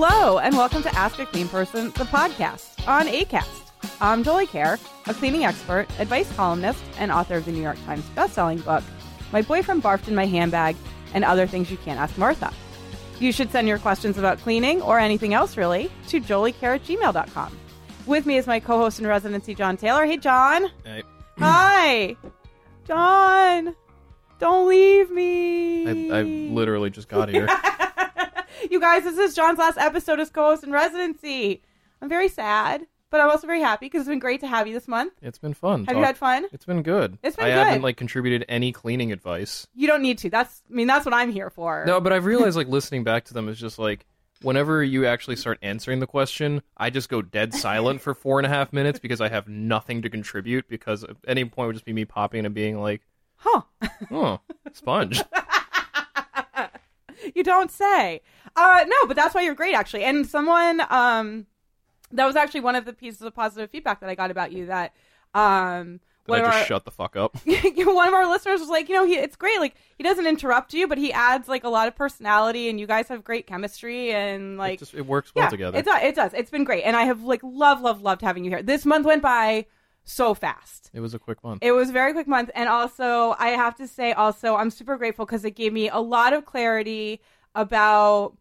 Hello, and welcome to Ask a Clean Person, the podcast on ACAST. I'm Jolie Kerr, a cleaning expert, advice columnist, and author of the New York Times bestselling book, My Boyfriend Barfed in My Handbag, and Other Things You Can't Ask Martha. You should send your questions about cleaning or anything else really to joliekerr at gmail.com. With me is my co host in residency, John Taylor. Hey, John. Hey. Hi. John. Don't leave me. I, I literally just got here. you guys, this is John's last episode as co host in residency. I'm very sad, but I'm also very happy because it's been great to have you this month. It's been fun. Have you had fun? It's been good. It's been I good. haven't like contributed any cleaning advice. You don't need to. That's, I mean, that's what I'm here for. No, but I've realized like listening back to them is just like whenever you actually start answering the question, I just go dead silent for four and a half minutes because I have nothing to contribute. Because at any point it would just be me popping and being like, Huh. "Oh, sponge." you don't say. Uh, no, but that's why you're great, actually. And someone, um, that was actually one of the pieces of positive feedback that I got about you. That, um, one I just our, shut the fuck up? one of our listeners was like, you know, he, it's great. Like, he doesn't interrupt you, but he adds like a lot of personality, and you guys have great chemistry, and like, it just it works well yeah, together. It does. It does. It's been great, and I have like love, love, loved having you here. This month went by so fast. It was a quick month. It was a very quick month, and also I have to say, also I'm super grateful because it gave me a lot of clarity about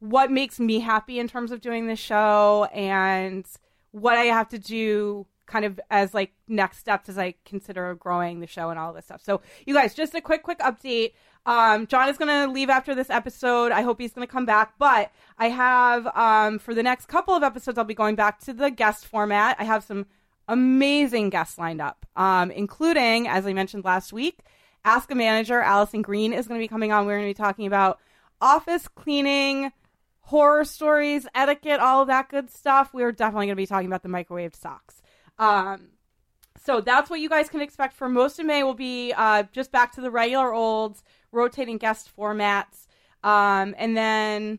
what makes me happy in terms of doing this show and what I have to do kind of as like next steps as I consider growing the show and all this stuff. So you guys, just a quick, quick update. Um, John is going to leave after this episode. I hope he's going to come back, but I have, um, for the next couple of episodes, I'll be going back to the guest format. I have some amazing guests lined up, um, including, as I mentioned last week, Ask a Manager. Alison Green is going to be coming on. We're going to be talking about office cleaning, horror stories, etiquette, all of that good stuff. We're definitely going to be talking about the microwaved socks. Um, so that's what you guys can expect for most of May. Will be uh, just back to the regular old rotating guest formats, um, and then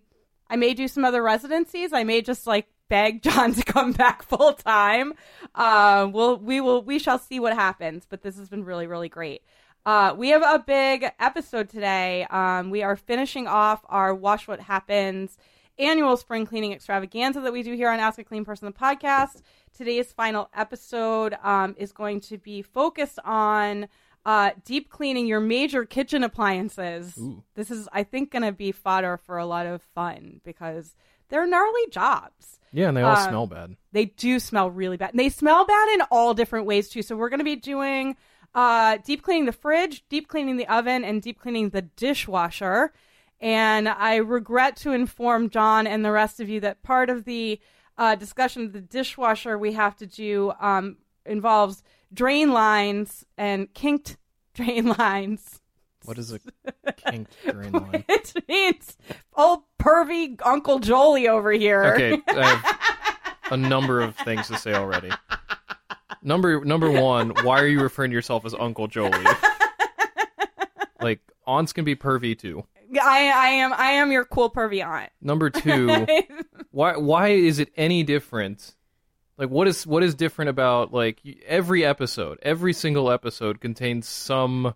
I may do some other residencies. I may just like beg John to come back full time. Uh, we'll we will we shall see what happens. But this has been really really great. Uh, we have a big episode today. Um, we are finishing off our Wash What Happens annual spring cleaning extravaganza that we do here on Ask a Clean Person, the podcast. Today's final episode um, is going to be focused on uh, deep cleaning your major kitchen appliances. Ooh. This is, I think, going to be fodder for a lot of fun because they're gnarly jobs. Yeah, and they all uh, smell bad. They do smell really bad. And they smell bad in all different ways too. So we're going to be doing uh, deep cleaning the fridge, deep cleaning the oven, and deep cleaning the dishwasher. And I regret to inform John and the rest of you that part of the uh, discussion of the dishwasher we have to do um, involves drain lines and kinked drain lines. What is a drain line? It means old pervy Uncle Jolie over here. Okay, I have a number of things to say already. Number number one, why are you referring to yourself as Uncle Jolie? like aunts can be pervy too. I, I am I am your cool pervy aunt. Number two, why why is it any different? Like what is what is different about like every episode, every single episode contains some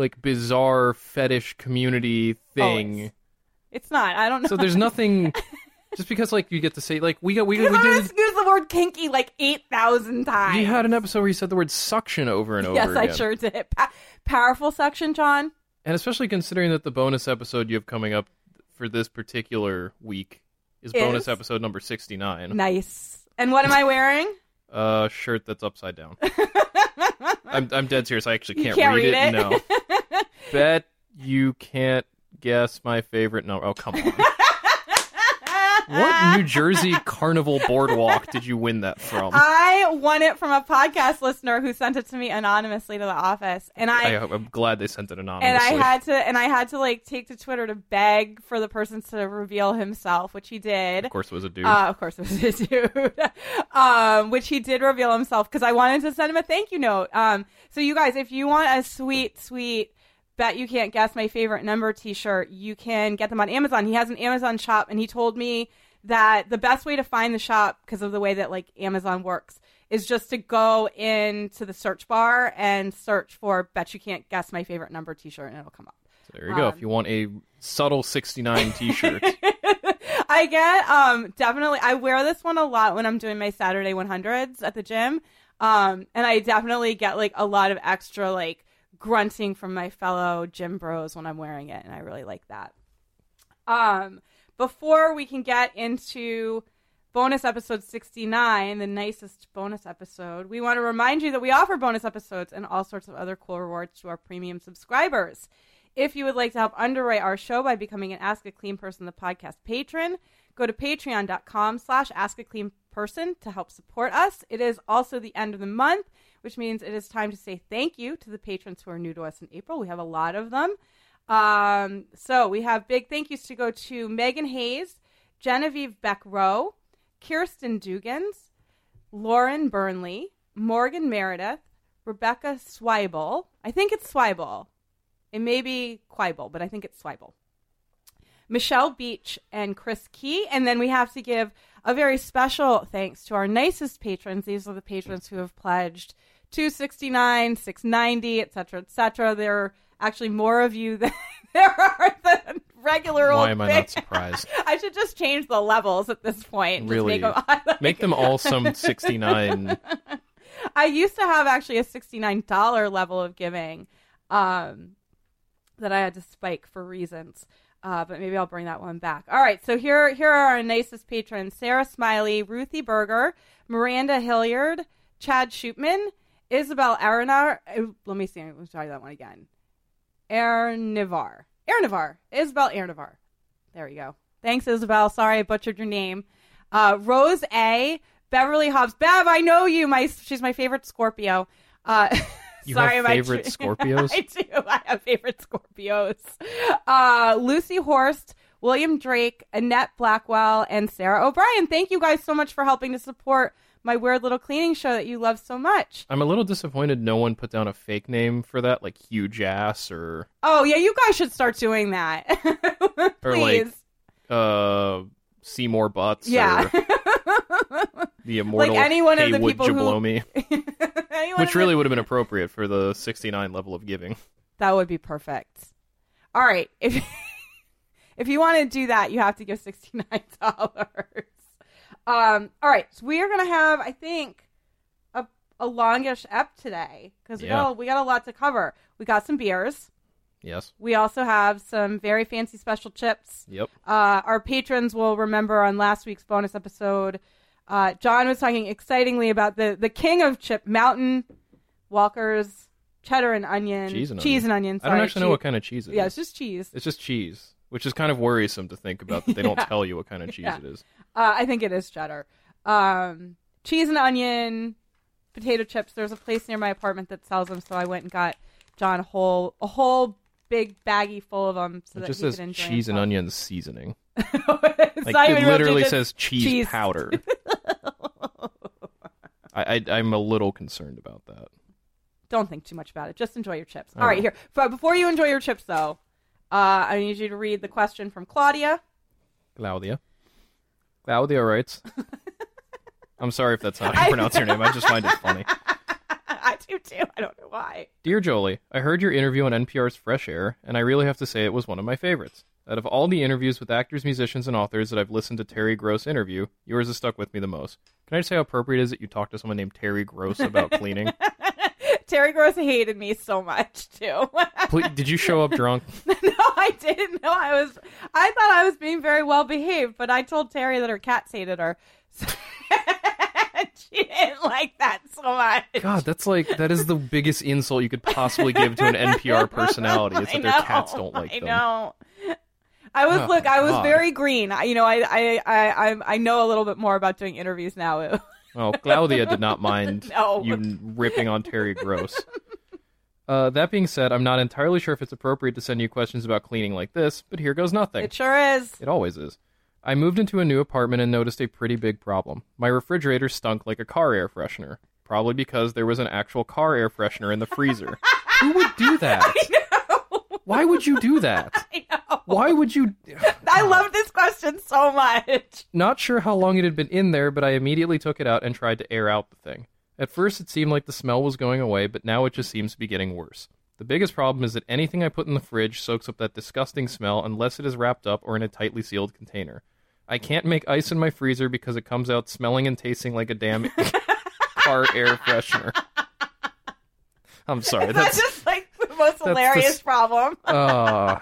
like bizarre fetish community oh, thing. Always. It's not. I don't know. So there's nothing just because like you get to say like we got we we did used the word kinky like eight thousand times. you had an episode where you said the word suction over and over Yes, I sure did. Pa- powerful suction, John. And especially considering that the bonus episode you have coming up for this particular week is, Is? bonus episode number 69. Nice. And what am I wearing? A shirt that's upside down. I'm, I'm dead serious. I actually can't, can't read, read it. No. Bet you can't guess my favorite number. Oh, come on. what New Jersey Carnival boardwalk did you win that from? I won it from a podcast listener who sent it to me anonymously to the office, and I, I, am glad they sent it anonymously. and I had to and I had to like take to Twitter to beg for the person to reveal himself, which he did. of course, it was a dude. Uh, of course, it was a dude, um, which he did reveal himself because I wanted to send him a thank you note. Um, so you guys, if you want a sweet, sweet bet you can't guess my favorite number T-shirt, you can get them on Amazon. He has an Amazon shop, and he told me that the best way to find the shop because of the way that like Amazon works is just to go into the search bar and search for "Bet you can't guess my favorite number" T-shirt, and it'll come up. So there you go. um, If you want a subtle 69 T-shirt, I get um definitely I wear this one a lot when I'm doing my Saturday 100s at the gym. Um and I definitely get like a lot of extra like grunting from my fellow gym bros when I'm wearing it and I really like that. Um before we can get into bonus episode 69, the nicest bonus episode, we want to remind you that we offer bonus episodes and all sorts of other cool rewards to our premium subscribers. If you would like to help underwrite our show by becoming an Ask a Clean Person the podcast patron, go to patreon.com slash ask a clean person to help support us. It is also the end of the month, which means it is time to say thank you to the patrons who are new to us in April. We have a lot of them. Um, so we have big thank yous to go to Megan Hayes, Genevieve Beck Rowe, Kirsten Dugans, Lauren Burnley, Morgan Meredith, Rebecca Swibel. I think it's Swibel. It may be Quibel, but I think it's Swibel. Michelle Beach and Chris Key. And then we have to give a very special thanks to our nicest patrons. These are the patrons who have pledged 269, 690, etc., etc. There are actually more of you than there are than regular old why am I not surprised? I should just change the levels at this point. Just Really? make them, like- Make them all some 69. I used to have actually a sixty-nine dollar level of giving, um, that I had to spike for reasons. Uh, but maybe I'll bring that one back. All right, so here here are our nicest patrons: Sarah Smiley, Ruthie Berger, Miranda Hilliard, Chad Shootman, Isabel Aronar. uh, Let me see. Let me try that one again. Ernivar. Ernivar. Isabel Ernivar. There you go. Thanks, Isabel. Sorry I butchered your name. Uh, Rose A. Beverly Hobbs. Bev, I know you. My she's my favorite Scorpio. Uh, You sorry, have my favorite Scorpios? I do. I have favorite Scorpios. Uh, Lucy Horst, William Drake, Annette Blackwell, and Sarah O'Brien. Thank you guys so much for helping to support my weird little cleaning show that you love so much. I'm a little disappointed no one put down a fake name for that, like Huge Ass or Oh yeah, you guys should start doing that. Or, like, Please. uh Seymour Butts yeah. or the immortal like any one of the people you who- blow me? Which really the- would have been appropriate for the 69 level of giving. That would be perfect. All right. If if you want to do that, you have to give sixty nine dollars. Um. All right. So we are gonna have, I think, a a longish ep today because we Yeah. got we got a lot to cover. We got some beers. Yes. We also have some very fancy special chips. Yep. Uh, our patrons will remember on last week's bonus episode, uh, John was talking excitingly about the, the king of chip, Mountain, Walker's, cheddar and onion. Cheese and cheese onion. and onion. I don't actually know what kind of cheese it is. Yeah, it's just cheese. It's just cheese, which is kind of worrisome to think about that they don't Yeah. tell you what kind of cheese Yeah. it is. Uh, I think it is cheddar. Um, cheese and onion, potato chips. There's a place near my apartment that sells them, so I went and got John a whole a whole big baggie full of them. So It that just he says cheese and himself. onion seasoning. Like it literally says cheese, cheese. powder. I, I I'm a little concerned about that. Don't think too much about it. Just enjoy your chips. All right, here. But before you enjoy your chips, though, uh, I need you to read the question from Claudia. Claudia. Claudia writes. I'm sorry if that's how you pronounce your name. I just find it funny. I do too. I don't know why. Dear Jolie, I heard your interview on NPR's Fresh Air, and I really have to say it was one of my favorites. Out of all the interviews with actors, musicians, and authors that I've listened to Terry Gross interview, yours has stuck with me the most. Can I just say how appropriate it is that you talk to someone named Terry Gross about cleaning? Terry Gross hated me so much too. Please, did you show up drunk? no, I didn't know I was. I thought I was being very well behaved, but I told Terry that her cats hated her. she didn't like that so much. God, that's like that is the biggest insult you could possibly give to an NPR personality. It's I that their cats don't like I them. know. I was Oh, look. I was God. very green. I, you know, I I I I know a little bit more about doing interviews now. Oh, Claudia did not mind No. you ripping on Terry Gross. Uh, that being said, I'm not entirely sure if it's appropriate to send you questions about cleaning like this, but here goes nothing. it sure is. It always is. I moved into a new apartment and noticed a pretty big problem. My refrigerator stunk like a car air freshener, probably because there was an actual car air freshener in the freezer. Who would do that? Why would you do that? I know. Why would you? I love this question so much. Not sure how long it had been in there, but I immediately took it out and tried to air out the thing. At first, it seemed like the smell was going away, but now it just seems to be getting worse. The biggest problem is that anything I put in the fridge soaks up that disgusting smell unless it is wrapped up or in a tightly sealed container. I can't make ice in my freezer because it comes out smelling and tasting like a damn car air freshener. I'm sorry. That's, That's just like most the hilarious s- problem. uh,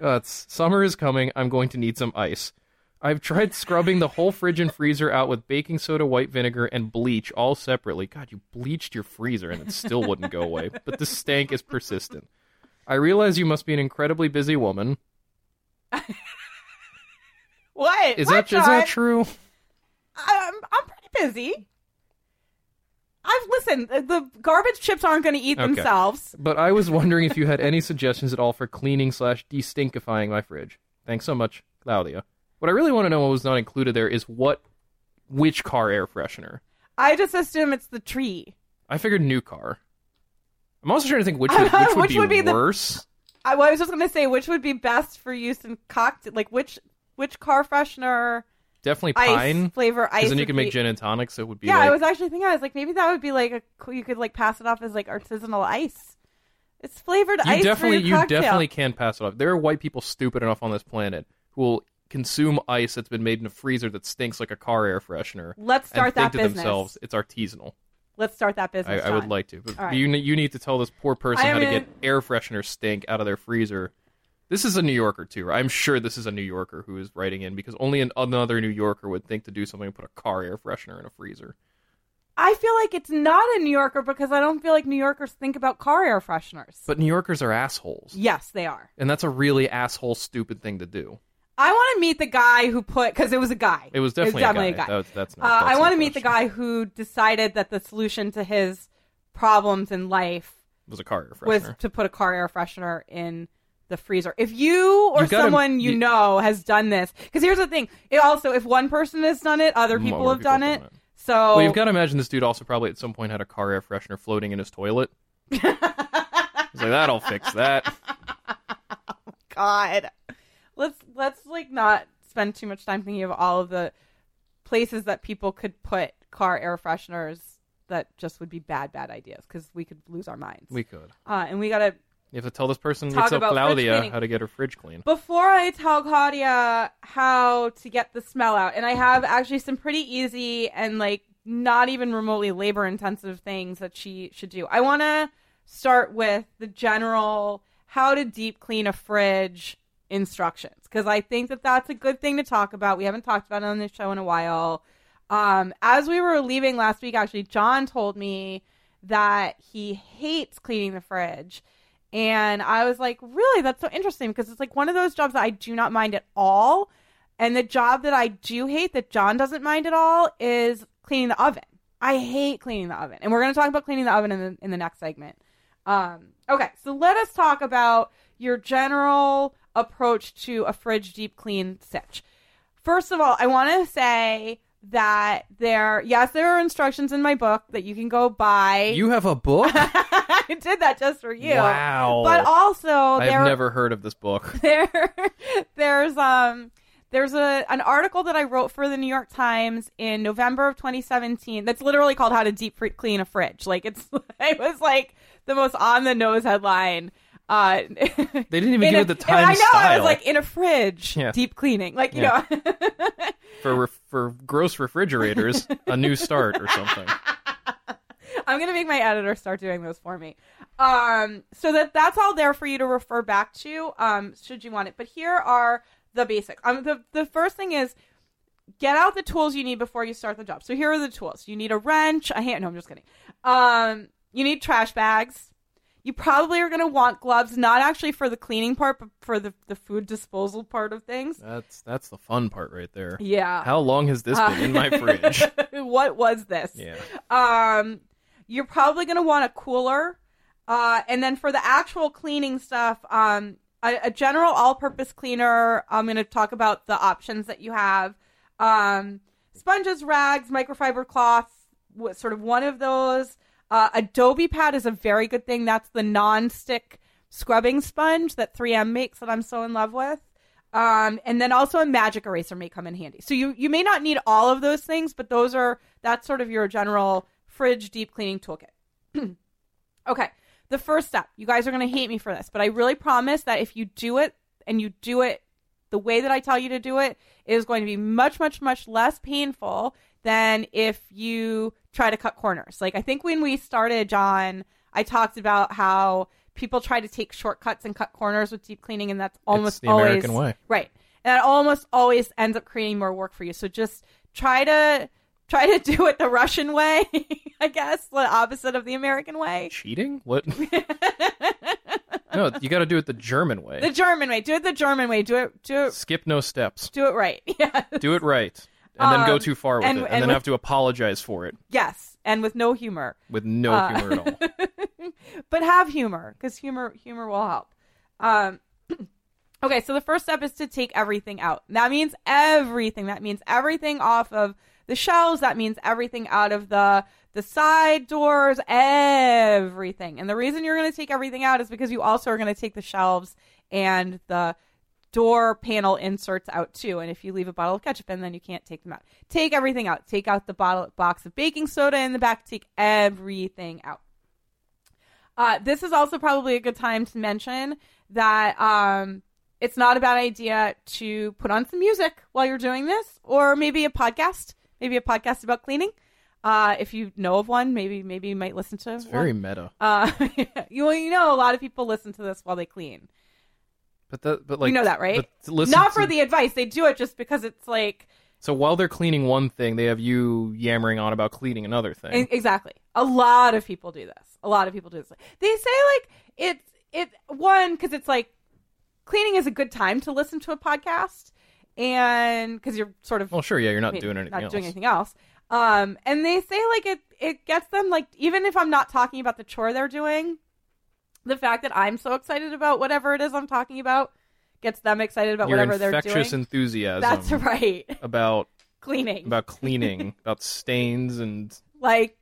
it's summer is coming. I'm going to need some ice. I've tried scrubbing the whole fridge and freezer out with baking soda, white vinegar, and bleach all separately. God, you bleached your freezer and it still wouldn't go away. But the stank is persistent. I realize you must be an incredibly busy woman. What? Is What, that is that true? I'm I'm pretty busy. I've listened. The, garbage chips aren't going to eat Okay. themselves. But I was wondering if you had any suggestions at all for cleaning slash destinkifying my fridge. Thanks so much, Claudia. What I really want to know what was not included there is what, which car air freshener. I just assume it's the tree. I figured new car. I'm also trying to think which would, which would, Which be, would be the- worse. I, well, I was just going to say which would be best for use in cocktail. Like which which car freshener Definitely ice pine. flavor ice. Because then you can make be- gin and tonic, so it would be Yeah, like I was actually thinking. I was like, maybe that would be like a you could like pass it off as like artisanal ice. It's flavored you ice. definitely you cocktail. definitely can pass it off. There are white people stupid enough on this planet who will consume ice that's been made in a freezer that stinks like a car air freshener. Let's start that business. themselves it's artisanal. Let's start that business. I would like to, but right. you you need to tell this poor person I how to get air freshener stink out of their freezer. This is a New Yorker too. I'm sure this is a New Yorker who is writing in because only an, another New Yorker would think to do something and put a car air freshener in a freezer. I feel like it's not a New Yorker because I don't feel like New Yorkers think about car air fresheners. But New Yorkers are assholes, yes, they are. and that's a really asshole, stupid thing to do. I want to meet the guy who put because it was a guy. It was definitely, definitely a a guy. guy. That's, that's not, Uh, that's I want to meet the guy who decided that the solution to his problems in life was a car air freshener. was to put a car air freshener in the freezer. If you or You gotta- someone you, you- know has done this, because here's the thing. It also, if one person has done it, other people have done it. have So Well, you've got to imagine this dude also probably at some point had a car air freshener floating in his toilet. He's like, that'll fix that. God, let's let's like not spend too much time thinking of all of the places that people could put car air fresheners that just would be bad bad ideas because we could lose our minds. We could. uh, and we gotta You have to tell this person, Talk about fridge Claudia, cleaning. how to get her fridge clean. Before I tell Claudia how to get the smell out, and I have actually some pretty easy and like not even remotely labor intensive things that she should do. I want to start with the general how to deep clean a fridge instructions because I think that that's a good thing to talk about. We haven't talked about it on this show in a while. Um, as we were leaving last week, actually, John told me that he hates cleaning the fridge. And I was like, really? That's so interesting because it's like one of those jobs that I do not mind at all. And the job that I do hate that John doesn't mind at all is cleaning the oven. I hate cleaning the oven. And we're going to talk about cleaning the oven in the, in the next segment. Um, okay, so let us talk about your general approach to a fridge deep clean sitch. First of all, I want to say that there, yes, there are instructions in my book that you can go buy. You have a book? I did that just for you. Wow. But also, I've there, never heard of this book. there, there's um, there's a an article that I wrote for the New York Times in November of 2017. That's literally called "How to Deep Clean a Fridge." Like it's, it was like the most on the nose headline. Uh, They didn't even give a- it the time I know. I was like in a fridge, Yeah. deep cleaning. Like you Yeah. know. for ref- for gross refrigerators, a new start or something. I'm gonna make my editor start doing those for me. Um, so that that's all there for you to refer back to, um, should you want it. But here are the basics. Um, the the first thing is get out the tools you need before you start the job. So here are the tools. You need a wrench, a hand. No, I'm just kidding. Um, you need trash bags. You probably are going to want gloves, not actually for the cleaning part, but for the, the food disposal part of things. That's that's the fun part right there. Yeah. How long has this been in my fridge? what was this? Yeah. Um, you're probably going to want a cooler. Uh, and then for the actual cleaning stuff, um, a, a general all-purpose cleaner. I'm going to talk about the options that you have. Um, sponges, rags, microfiber cloths, what sort of one of those. Uh, a Dobie Pad is a very good thing. That's the non-stick scrubbing sponge that 3M makes that I'm so in love with. Um, and then also a magic eraser may come in handy. So you you may not need all of those things, but those are that's sort of your general fridge deep cleaning toolkit. okay, the first step. You guys are going to hate me for this, but I really promise that if you do it and you do it the way that I tell you to do it, it is going to be much much much less painful than if you try to cut corners. Like I think when we started, John, I talked about how people try to take shortcuts and cut corners with deep cleaning, and that's almost the always American way. right. And that almost always ends up creating more work for you. So just try to try to do it the Russian way, I guess, the opposite of the American way. Cheating? What? no, you got to do it the German way. The German way. Do it the German way. Do it do it Skip no steps. do it right. Yeah. Do it right. And then go Um, too far with and- it. And, and then with- have to apologize for it Yes. And with no humor. with no Uh, humor at all. but have humor because humor humor will help. Um, okay, so the first step is to take everything out. That means everything. That means everything off of the shelves. That means everything out of the the side doors. Everything. And the reason you're going to take everything out is because you also are going to take the shelves and the door panel inserts out too. And if you leave a bottle of ketchup in, then you can't take them out. Take everything out. Take out the bottle box of baking soda in the back. Take everything out. Uh, this is also probably a good time to mention that um, it's not a bad idea to put on some music while you're doing this, or maybe a podcast, maybe a podcast about cleaning. Uh, if you know of one, maybe maybe you might listen to. It's very meta. Uh, you you know a lot of people listen to this while they clean. But that, but like you know that, right? Not to- for the advice. They do it just because it's like So while they're cleaning one thing, they have you yammering on about cleaning another thing. Exactly. A lot of people do this. A lot of people do this. They say like it's it one because it's like cleaning is a good time to listen to a podcast, and because you're sort of well, sure, yeah, you're not I mean, doing anything not else. doing anything else. Um, and they say like it it gets them like even if I'm not talking about the chore they're doing, the fact that I'm so excited about whatever it is I'm talking about gets them excited about Your whatever they're doing. infectious enthusiasm That's right. about Cleaning. about cleaning, about stains, and like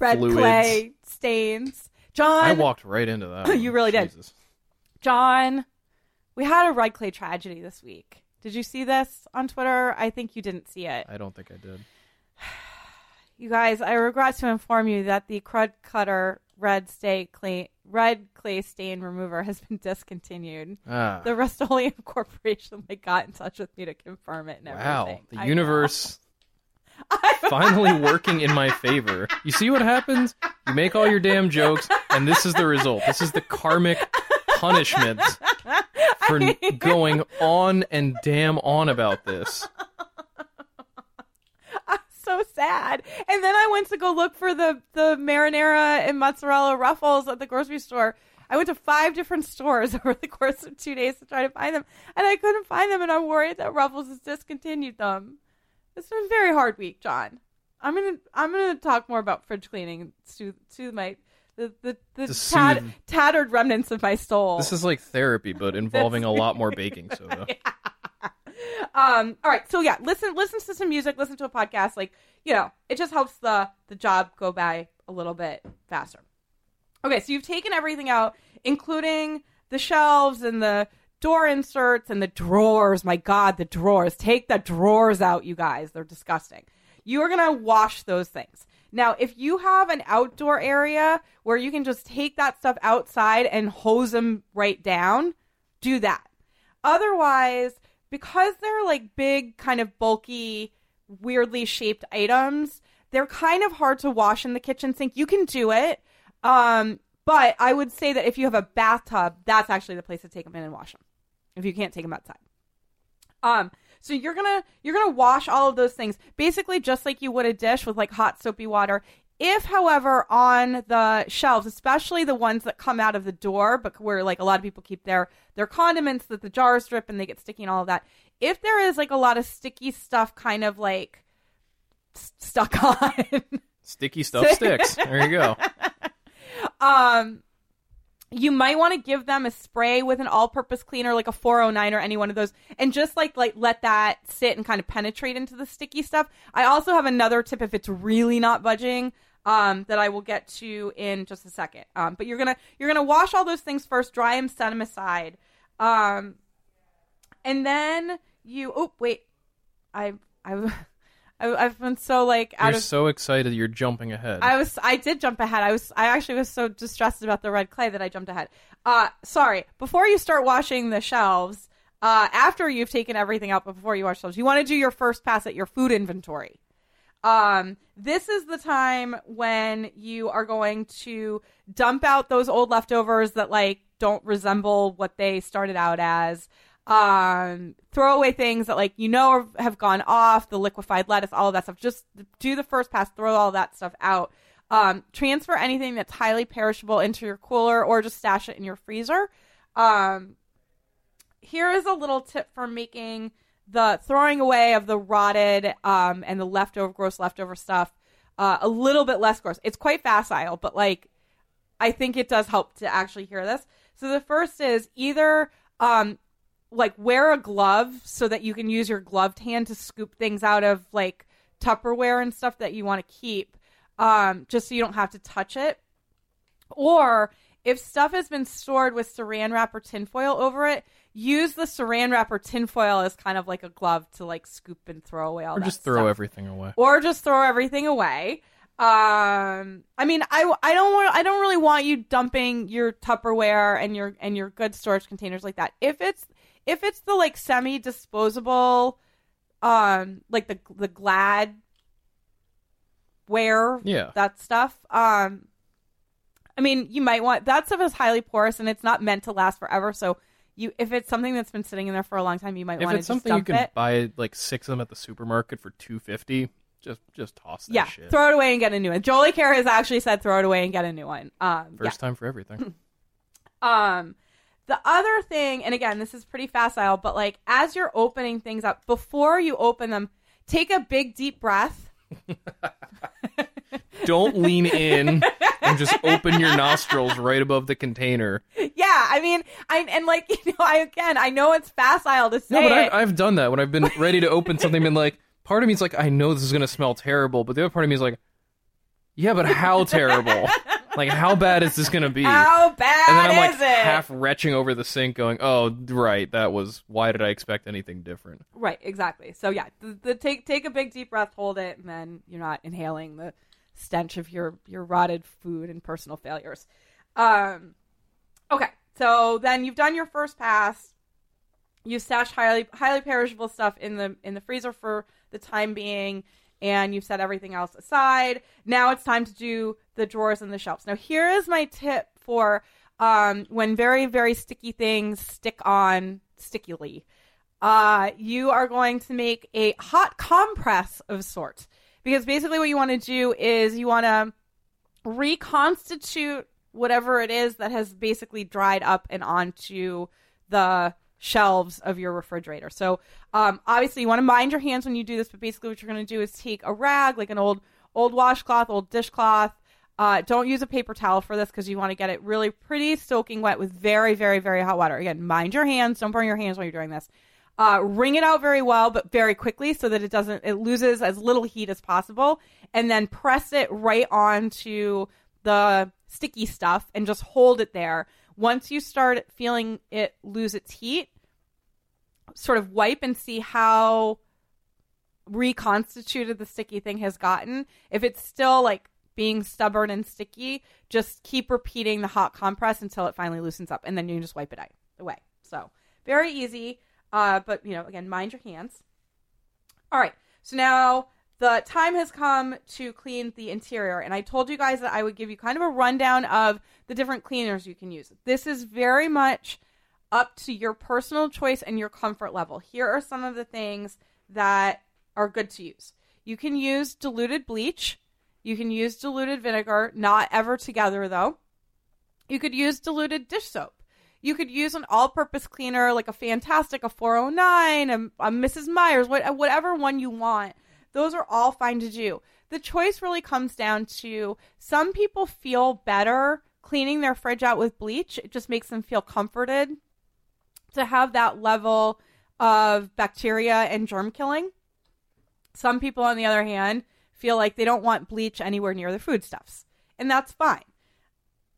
red Fluids. clay stains. John, I walked right into that. You really did. John, we had a red clay tragedy this week. Did you see this on Twitter? I think you didn't see it. I don't think I did. You guys, I regret to inform you that the Krud Kutter red stay clay red clay stain remover has been discontinued. Ah, The Rust-Oleum Corporation like got in touch with me to confirm it and wow, everything. the I universe finally working in my favor. You see what happens? You make all your damn jokes, and this is the result. This is the karmic punishment for going on and damn on about this. So sad. And then I went to go look for the the marinara and mozzarella ruffles at the grocery store. I went to five different stores over the course of two days to try to find them, and I couldn't find them. And I'm worried that Ruffles has discontinued them. It's been a very hard week, John. I'm gonna I'm gonna talk more about fridge cleaning to to my the the, the tat, tattered remnants of my soul. This is like therapy, but involving a lot more baking soda. um all right so yeah listen listen to some music listen to a podcast like you know it just helps the the job go by a little bit faster. Okay so you've taken everything out including the shelves and the door inserts and the drawers. My god the drawers. Take the drawers out you guys. They're disgusting. You are going to wash those things. Now if you have an outdoor area where you can just take that stuff outside and hose them right down do that. Otherwise because they're like big kind of bulky weirdly shaped items they're kind of hard to wash in the kitchen sink. You can do it um, but i would say that if you have a bathtub that's actually the place to take them in and wash them if you can't take them outside. Um so you're gonna you're gonna wash all of those things basically just like you would a dish with like hot soapy water If, however, on the shelves, especially the ones that come out of the door, but where like a lot of people keep their their condiments that the jars drip and they get sticky and all of that, if there is like a lot of sticky stuff kind of like s- stuck on, Sticky stuff sticks. There you go. um, you might want to give them a spray with an all-purpose cleaner, like a 409 or any one of those, and just like like let that sit and kind of penetrate into the sticky stuff. I also have another tip if it's really not budging. Um, that I will get to in just a second. Um, but you're gonna you're gonna wash all those things first, dry them, set them aside, um, and then you. Oh wait, I I I, I've been so like out You're of so excited you're jumping ahead. I was I did jump ahead. I was I actually was so distressed about the red clay that I jumped ahead. Uh sorry. Before you start washing the shelves, uh after you've taken everything out but before you wash shelves, you want to do your first pass at your food inventory. Um this is the time when you are going to dump out those old leftovers that like don't resemble what they started out as. Um throw away things that like you know have gone off the liquefied lettuce all of that stuff. Just do the first pass throw all that stuff out. Um transfer anything that's highly perishable into your cooler or just stash it in your freezer. Um here is a little tip for making the throwing away of the rotted um and the leftover gross leftover stuff uh, a little bit less gross it's quite facile but like i think it does help to actually hear this so the first is either um like wear a glove so that you can use your gloved hand to scoop things out of like Tupperware and stuff that you want to keep, um, just so you don't have to touch it. Or if stuff has been stored with saran wrap or tinfoil over it, use the saran wrap or tinfoil as kind of like a glove to like scoop and throw away all or that just throw stuff everything away. or just throw everything away. Um, I mean, I, I don't want I don't really want you dumping your Tupperware and your and your good storage containers like that. If it's if it's the like semi disposable, um, like the the Glad ware, Yeah. that stuff. Um, I mean, you might want that stuff is highly porous and it's not meant to last forever. So you, if it's something that's been sitting in there for a long time, you might If want to it's just something you dump can it. buy like six of them at the supermarket for two fifty, just just toss that yeah, shit. throw it away and get a new one. Jolie Kerr has actually said throw it away and get a new one. Um, First time for everything. Um, the other thing, and again, this is pretty facile, but like as you're opening things up, before you open them, take a big deep breath. Don't lean in and just open your nostrils right above the container. Yeah, I mean, I and like you know, I again, I know it's facile to say No, but. I've, I've done that when I've been ready to open something. Been like, part of me is like, I know this is gonna smell terrible, but the other part of me is like, yeah, but how terrible? like, how bad is this gonna be? How bad and then I'm like is it? half retching over the sink, going, "Oh, right, that was. Why did I expect anything different?" Right, exactly. So yeah, the, the take take a big deep breath, hold it, and then you're not inhaling the stench of your your rotted food and personal failures. Um, okay, so then you've done your first pass. You stash highly highly perishable stuff in the in the freezer for the time being, and you've set everything else aside. Now it's time to do the drawers and the shelves. Now here is my tip for um, when very very sticky things stick on stickily uh, you are going to make a hot compress of sorts. Because basically, what you want to do is you want to reconstitute whatever it is that has basically dried up and onto the shelves of your refrigerator. So, um, obviously, you want to mind your hands when you do this, but basically, what you're going to do is take a rag, like an old old washcloth, old dishcloth. Uh, don't use a paper towel for this because you want to get it really pretty soaking wet with very, very, very hot water. Again, mind your hands. Don't burn your hands while you're doing this. Uh, wring it out very well, but very quickly so that it doesn't, it loses as little heat as possible. And then press it right onto the sticky stuff and just hold it there. Once you start feeling it lose its heat, sort of wipe and see how reconstituted the sticky thing has gotten. If it's still like being stubborn and sticky, just keep repeating the hot compress until it finally loosens up, and then you can just wipe it away. So very easy, uh, but you know, again, mind your hands. All right, so now the time has come to clean the interior, and I told you guys that I would give you kind of a rundown of the different cleaners you can use. This is very much up to your personal choice and your comfort level. Here are some of the things that are good to use. You can use diluted bleach. You can use diluted vinegar, not ever together though. You could use diluted dish soap. You could use an all-purpose cleaner like a Fantastic, a 409, a, a Mrs. Meyer's, what, whatever one you want. Those are all fine to do. The choice really comes down to some people feel better cleaning their fridge out with bleach. It just makes them feel comforted to have that level of bacteria and germ killing. Some people, on the other hand, feel like they don't want bleach anywhere near the foodstuffs, and that's fine.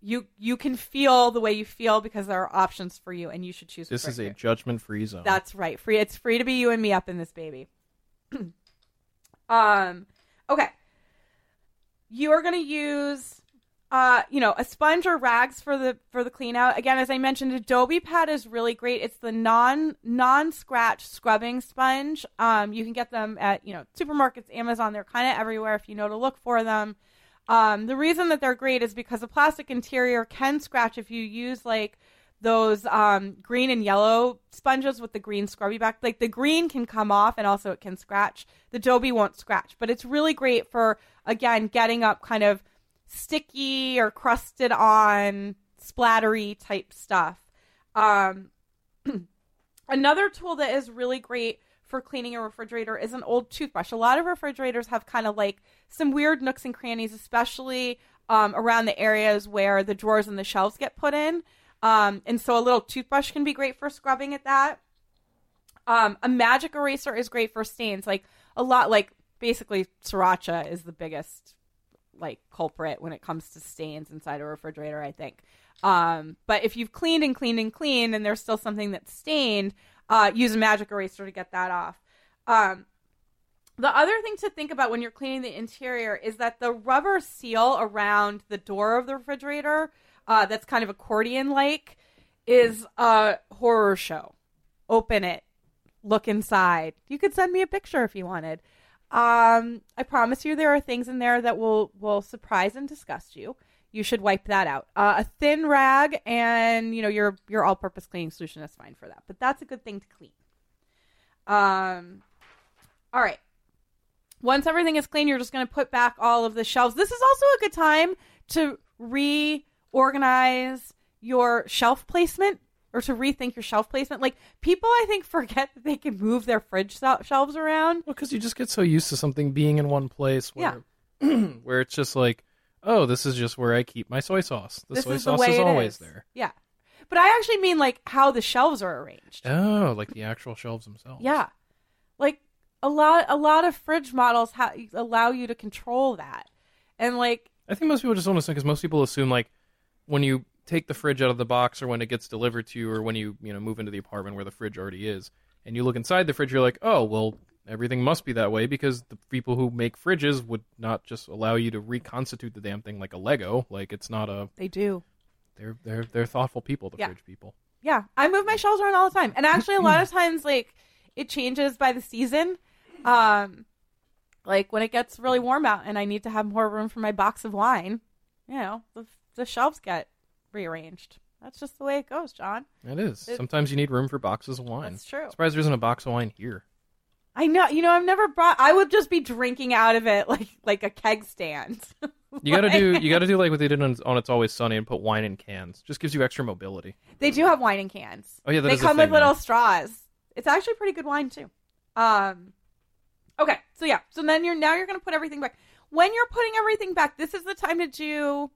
You you can feel the way you feel because there are options for you, and you should choose. This is a judgment-free zone. That's right. Free. It's free to be you and me up in this baby. um. Okay. You are going to use, uh, you know, a sponge or rags for the for the clean out. Again, as I mentioned, a Dobie Pad is really great. It's the non non scratch scrubbing sponge. Um, you can get them at you know supermarkets, Amazon. They're kind of everywhere if you know to look for them. Um, the reason that they're great is because the plastic interior can scratch if you use like those um, green and yellow sponges with the green scrubby back. Like the green can come off and also it can scratch. The Dobie won't scratch, but it's really great for again getting up kind of sticky or crusted on splattery type stuff. Um, another tool that is really great for cleaning a refrigerator is an old toothbrush. A lot of refrigerators have kind of like some weird nooks and crannies, especially um, around the areas where the drawers and the shelves get put in. Um, and so a little toothbrush can be great for scrubbing at that. Um, a magic eraser is great for stains. Like a lot, like basically sriracha is the biggest like culprit when it comes to stains inside a refrigerator. I think. Um, but if you've cleaned and cleaned and cleaned and there's still something that's stained, uh, use a magic eraser to get that off. Um, the other thing to think about when you're cleaning the interior is that the rubber seal around the door of the refrigerator, uh, that's kind of accordion like, is a horror show. Open it, look inside. You could send me a picture if you wanted. Um, I promise you, there are things in there that will will surprise and disgust you. You should wipe that out. Uh, a thin rag and you know your your all-purpose cleaning solution is fine for that. But that's a good thing to clean. Um, all right. Once everything is clean, you're just going to put back all of the shelves. This is also a good time to reorganize your shelf placement or to rethink your shelf placement. Like people, I think forget that they can move their fridge shelves around. Well, because you just get so used to something being in one place where, where it's just like, oh, this is just where I keep my soy sauce. The this soy is sauce the way is always is. there. Yeah, but I actually mean like how the shelves are arranged. Oh, like the actual shelves themselves. Yeah, like a lot a lot of fridge models ha- allow you to control that, and like I think most people just don't understand because most people assume like when you take the fridge out of the box or when it gets delivered to you or when you you know move into the apartment where the fridge already is and you look inside the fridge you're like oh well everything must be that way because the people who make fridges would not just allow you to reconstitute the damn thing like a Lego like it's not a they do. they're they're they're thoughtful people the Yeah. fridge people Yeah, I move my shelves around all the time, and actually, a lot of times, like it changes by the season. Um, like when it gets really warm out, and I need to have more room for my box of wine. You know, the the shelves get rearranged. That's just the way it goes, John. it is It- sometimes you need room for boxes of wine That's true. surprised there isn't a box of wine here I know. You know, I've never brought. I would just be drinking out of it like like a keg stand. you gotta do you gotta do like what they did on, on it's always sunny and put wine in cans just gives you extra mobility They do have wine in cans. oh yeah they come with little straws. It's actually pretty good wine too. Um, okay, so yeah, so then you're now you're gonna put everything back. When you're putting everything back, this is the time to do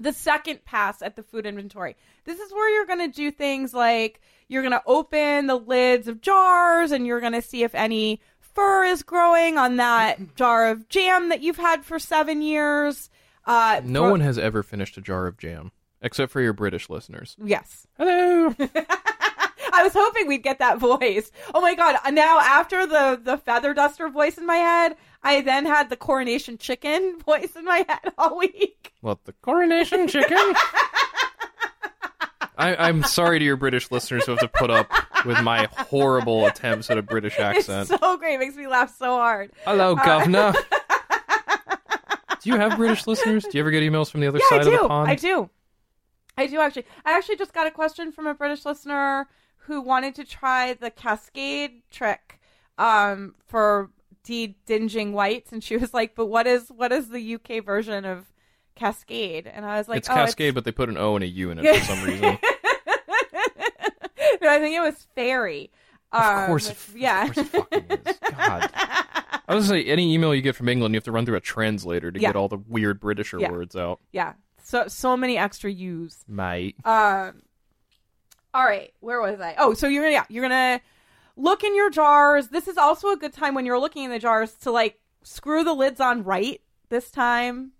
the second pass at the food inventory. This is where you're gonna do things like you're gonna open the lids of jars and you're gonna see if any fur is growing on that jar of jam that you've had for seven years. Uh, No for- one has ever finished a jar of jam, except for your British listeners. Yes. Hello. I was hoping we'd get that voice. Oh my god! Now after the the feather duster voice in my head, I then had the coronation chicken voice in my head all week. what the coronation chicken? I, I'm sorry to your British listeners who have to put up with my horrible attempts at a British accent. It's so great; it makes me laugh so hard. Hello, governor. do you have British listeners? Do you ever get emails from the other Yeah, side of the pond? I do. I do actually. I actually just got a question from a British listener who wanted to try the cascade trick um, for de-dinging whites, and she was like, "But what is what is the UK version of Cascade?" And I was like, it's "Oh, Cascade, but they put an O and a U in it for some reason. no, I think it was Fairy. Of Um, course, which- yeah. Of course it fucking is. God. I was gonna say any email you get from England, you have to run through a translator to Yeah. get all the weird Britisher Yeah. words out. yeah. So so many extra U's. Mate. Um. All right, where was I? Oh, so you're gonna yeah, you're gonna look in your jars. This is also a good time when you're looking in the jars to like screw the lids on right this time.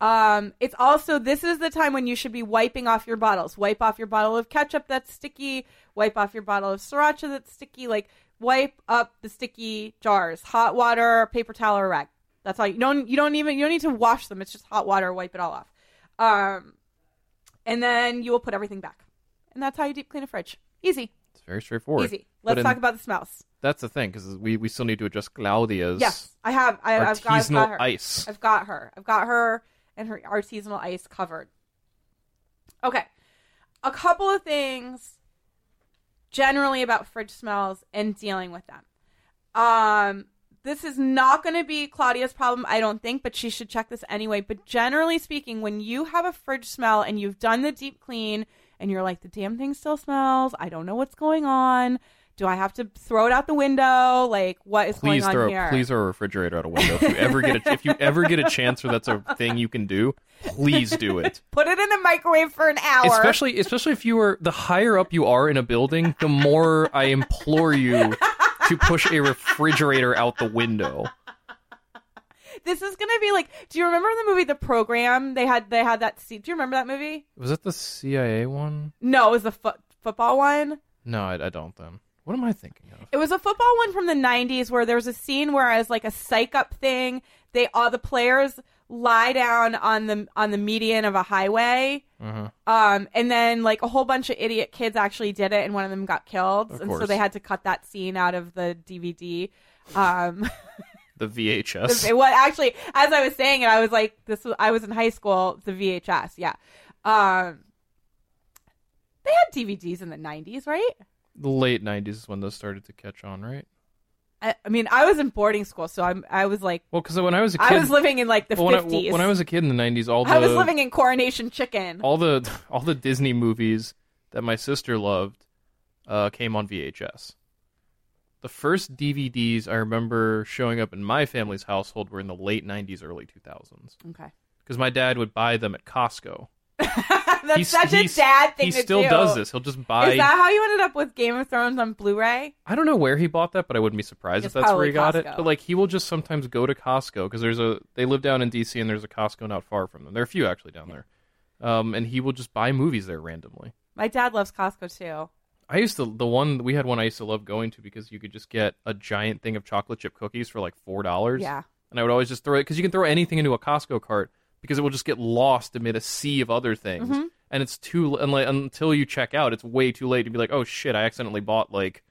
Um, it's also this is the time when you should be wiping off your bottles. Wipe off your bottle of ketchup that's sticky. Wipe off your bottle of sriracha that's sticky. Like wipe up the sticky jars. Hot water, paper towel, or rag. That's all. You don't you don't even you don't need to wash them. It's just hot water. Wipe it all off. Um, and then you will put everything back. And that's how you deep clean a fridge. Easy, It's very straightforward. easy. Let's in- talk about the smells. That's the thing, because we, we still need to adjust Claudia's Yes, I have. I, I've, got, I've got her. ice. I've got her. I've got her and her artisanal ice covered. Okay, a couple of things generally about fridge smells and dealing with them. Um, this is not going to be Claudia's problem, I don't think, but she should check this anyway. But generally speaking, when you have a fridge smell and you've done the deep clean and you're like, the damn thing still smells, I don't know what's going on. Do I have to throw it out the window? Like, what is Please going on here? please throw a refrigerator out a window. If you ever get a, if you ever get a chance or that's a thing you can do, please do it. Put it in the microwave for an hour. Especially especially if you are the higher up you are in a building, the more I implore you to push a refrigerator out the window. This is gonna be like. Do you remember the movie The Program? They had they had that scene. Do you remember that movie? Was that the CIA one? No, it was the foot football one. No, I, I don't then. What am I thinking of? It was a football one from the '90s where there was a scene where as like a psych up thing, they all the players lie down on the on the median of a highway. Uh-huh. Um, and then like a whole bunch of idiot kids actually did it, and one of them got killed, Of and so they had to cut that scene out of the DVD. Um, The VHS. Well, actually, as I was saying it, I was like, "This was." I was in high school. The VHS, yeah. Um, they had DVDs in the '90s, right? the late nineties is when those started to catch on, right? I, I mean, I was in boarding school, so I'm. I was like, Well, because when I was a kid, I was living in like the well, when, I, '50s. when I was a kid in the nineties, all the I was living in Coronation Chicken. all the all the Disney movies that my sister loved uh, came on VHS. The first DVDs I remember showing up in my family's household were in the late '90s, early 2000s, Okay, because my dad would buy them at Costco. that's He's- such a he's- dad thing to do. He still do. does this. He'll just buy. Is that how you ended up with Game of Thrones on Blu-ray? I don't know where he bought that, but I wouldn't be surprised It's if that's where he got it. But like, he will just sometimes go to Costco because there's a they live down in DC and there's a Costco not far from them. There are a few actually down there, um, and he will just buy movies there randomly. My dad loves Costco too. I used to the one we had one I used to love going to because you could just get a giant thing of chocolate chip cookies for like four dollars. Yeah. and I would always just throw it because you can throw anything into a Costco cart because it will just get lost amid a sea of other things, Mm-hmm. and it's too and like until you check out, it's way too late to be like, oh shit, I accidentally bought like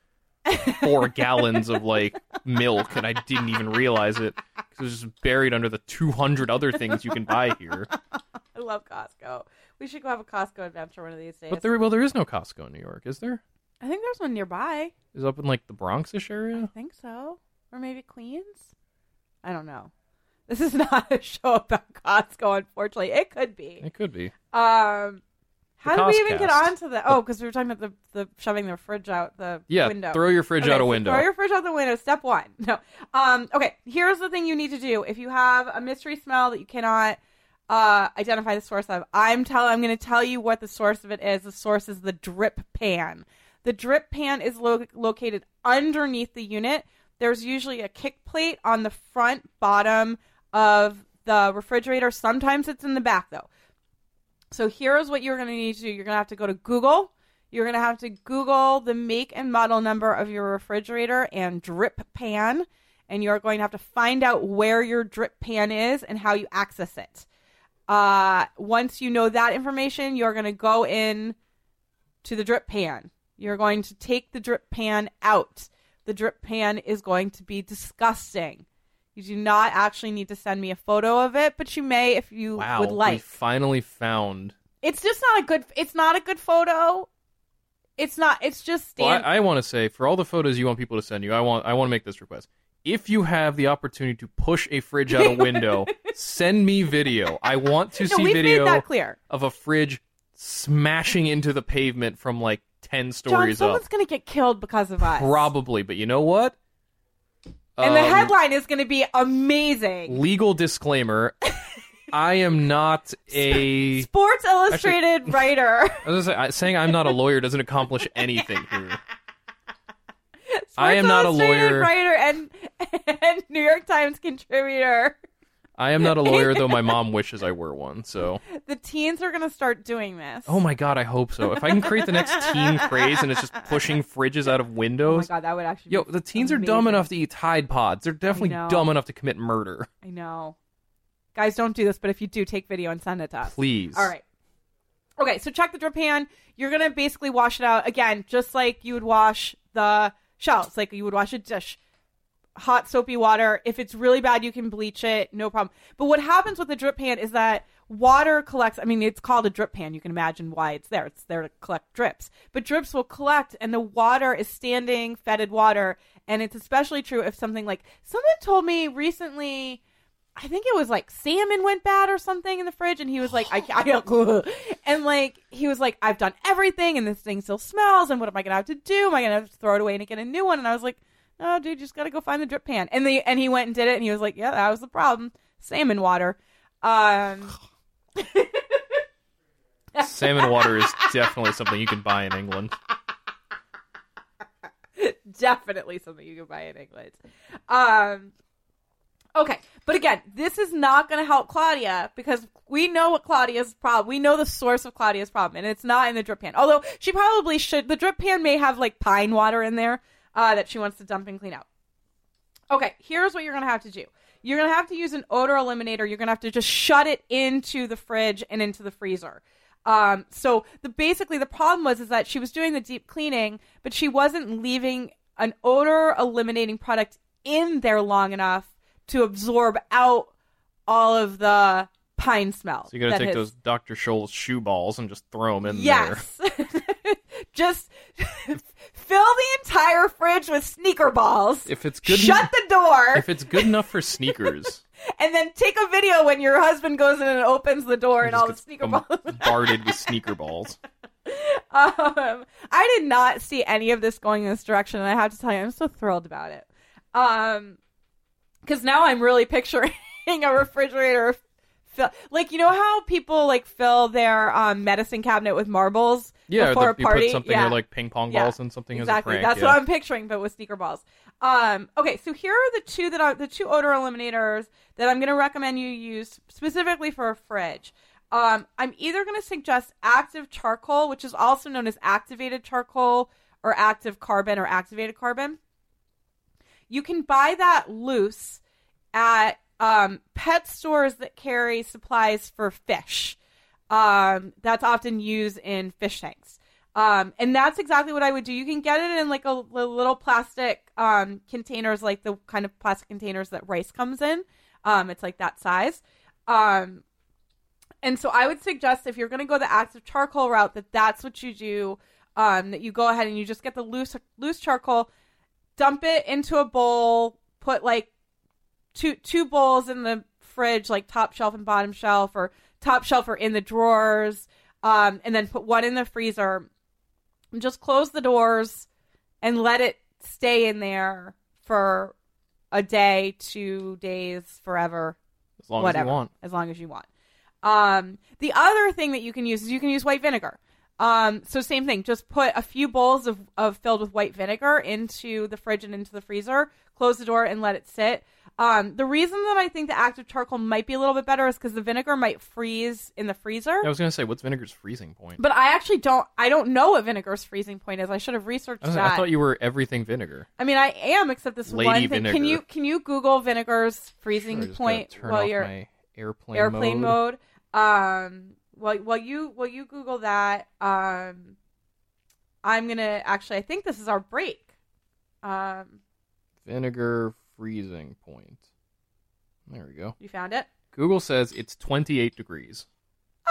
four gallons of like milk and I didn't even realize it because it was just buried under the two hundred other things you can buy here. I love Costco. We should go have a Costco adventure one of these days. But there, well, there is no Costco in New York, is there? I think there's one nearby. Is it up in like the Bronxish area? I think so. Or maybe Queens? I don't know. This is not a show about Costco, unfortunately. It could be. It could be. Um, how did we even get onto the? Oh, because we were talking about the, the shoving the fridge out the Yeah, window. throw your fridge Okay, out a so window. Throw your fridge out the window. Step one. No. Um. Okay. Here's the thing you need to do. If you have a mystery smell that you cannot uh, identify the source of, I'm tell. I'm going to tell you what the source of it is. The source is the drip pan. The drip pan is lo- located underneath the unit. There's usually a kick plate on the front bottom of the refrigerator. Sometimes it's in the back though. So here's what you're going to need to do. You're going to have to go to Google. You're going to have to Google the make and model number of your refrigerator and drip pan. And you're going to have to find out where your drip pan is and how you access it. Uh, once you know that information, you're going to go in to the drip pan. You're going to take the drip pan out. The drip pan is going to be disgusting. You do not actually need to send me a photo of it, but you may if you Wow, would we like finally found. it's just not a good it's not a good photo it's not it's just Well, I, I want to say for all the photos you want people to send you, I want I want to make this request. If you have the opportunity to push a fridge out a window, send me video. I want to No, see video of a fridge smashing into the pavement from like 10 John, stories someone's up. gonna get killed because of us. Probably, but you know what? And the Um, headline is gonna be amazing. legal disclaimer I am not a. Sports Illustrated writer. I was gonna say, saying I'm not a lawyer doesn't accomplish anything here. Sports I am not a lawyer. writer and, and New York Times contributor. I am not a lawyer, though my mom wishes I were one. So, The teens are gonna start doing this. oh my god, I hope so. If I can create the next teen craze and it's just pushing fridges out of windows. Oh my god, that would actually. yo, the teens are dumb enough to eat Tide Pods. They're definitely dumb enough to commit murder. I know. Guys, don't do this, but if you do, take video and send it to us. Please. All right. Okay, so check the drip pan. You're gonna basically wash it out again, just like you would wash the shelves, like you would wash a dish. Hot soapy water. If it's really bad, you can bleach it, no problem. But what happens with the drip pan is that water collects. I mean, it's called a drip pan. You can imagine why it's there. It's there to collect drips. But drips will collect, and the water is standing, fetid water. And it's especially true if something like someone told me recently. I think it was like salmon went bad or something in the fridge, and he was like, I, I don't, and like he was like, I've done everything, and this thing still smells, and what am I gonna have to do? Am I gonna have to throw it away and get a new one? And I was like, No, dude, you just gotta go find the drip pan. And the and he went and did it, and he was like, Yeah, that was the problem, salmon water. Um, Salmon water is definitely something you can buy in England. definitely something you can buy in England. Um, okay, but again, this is not going to help Claudia because we know what Claudia's problem. We know the source of Claudia's problem, and it's not in the drip pan. Although she probably should. The drip pan may have like pine water in there uh, that she wants to dump and clean out. Okay, here's what you're going to have to do. You're going to have to use an odor eliminator. You're going to have to just shut it into the fridge and into the freezer. Um, so the basically the problem was is that she was doing the deep cleaning, but she wasn't leaving an odor eliminating product in there long enough to absorb out all of the pine smell. So you gotta take has- those Dr. Scholl's shoe balls and just throw them in there. Yes. just fill the entire fridge with sneaker balls. If it's good, Shut the door. if it's good enough for sneakers, and then take a video when your husband goes in and opens the door and all the sneaker balls. bombarded with sneaker balls. um, I did not see any of this going in this direction, and I have to tell you, I'm so thrilled about it. Um, because now I'm really picturing a refrigerator. Fill, like you know how people like fill their um, medicine cabinet with marbles Yeah, before the, a you put something yeah. or like ping pong Yeah, balls and something exactly. as a prank. That's yeah. what I'm picturing, but with sneaker balls. Um, okay, so here are the two that are the two odor eliminators that I'm going to recommend you use specifically for a fridge. Um, I'm either going to suggest active charcoal, which is also known as activated charcoal or active carbon or activated carbon. You can buy that loose at um, pet stores that carry supplies for fish. Um, that's often used in fish tanks. Um, and that's exactly what I would do. You can get it in like a, li- little plastic um, containers, like the kind of plastic containers that rice comes in. Um, it's like that size. Um, and so I would suggest if you're going to go the active charcoal route, that that's what you do. Um, that you go ahead and you just get the loose loose charcoal, dump it into a bowl, put like two two bowls in the fridge, like top shelf and bottom shelf, or top shelf or in the drawers, um, and then put one in the freezer. And just close the doors and let it stay in there for a day, two days, forever, as long whatever, as you want. as long as you want. Um, the other thing that you can use is you can use white vinegar. Um, so same thing, just put a few bowls of, of filled with white vinegar into the fridge and into the freezer, close the door and let it sit. Um, the reason that I think the active charcoal might be a little bit better is because the vinegar might freeze in the freezer. I was gonna say, what's vinegar's freezing point? But I actually don't. I don't know what vinegar's freezing point is. I should have researched I, was- that. I thought you were everything vinegar. I mean, I am, except this Lady one thing. vinegar. Can you can you Google vinegar's freezing Sure, I just point turn while off you're my airplane, airplane mode. mode? Um, while while you while you Google that, um, I'm gonna actually. I think this is our break. Um, Vinegar freezing point. There we go. you found it? Google says it's 28 degrees.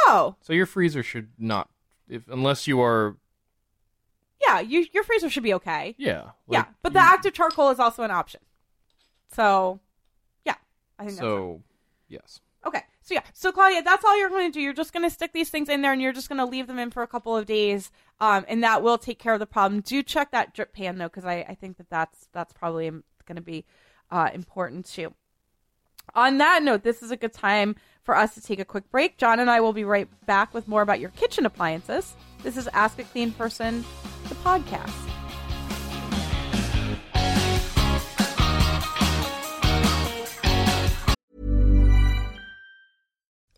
Oh, So your freezer should not, if unless you are, yeah. You your freezer should be okay. yeah, yeah, like, but the active charcoal is also an option. So, yeah, I think that's So, yes. Okay. So yeah. So Claudia, that's all you're going to do. You're just going to stick these things in there, and you're just going to leave them in for a couple of days, um, and that will take care of the problem. Do check that drip pan though, because I, I think that that's that's probably going to be uh, important too. On that note, this is a good time for us to take a quick break. John and I will be right back with more about your kitchen appliances. This is Ask a Clean Person, the podcast.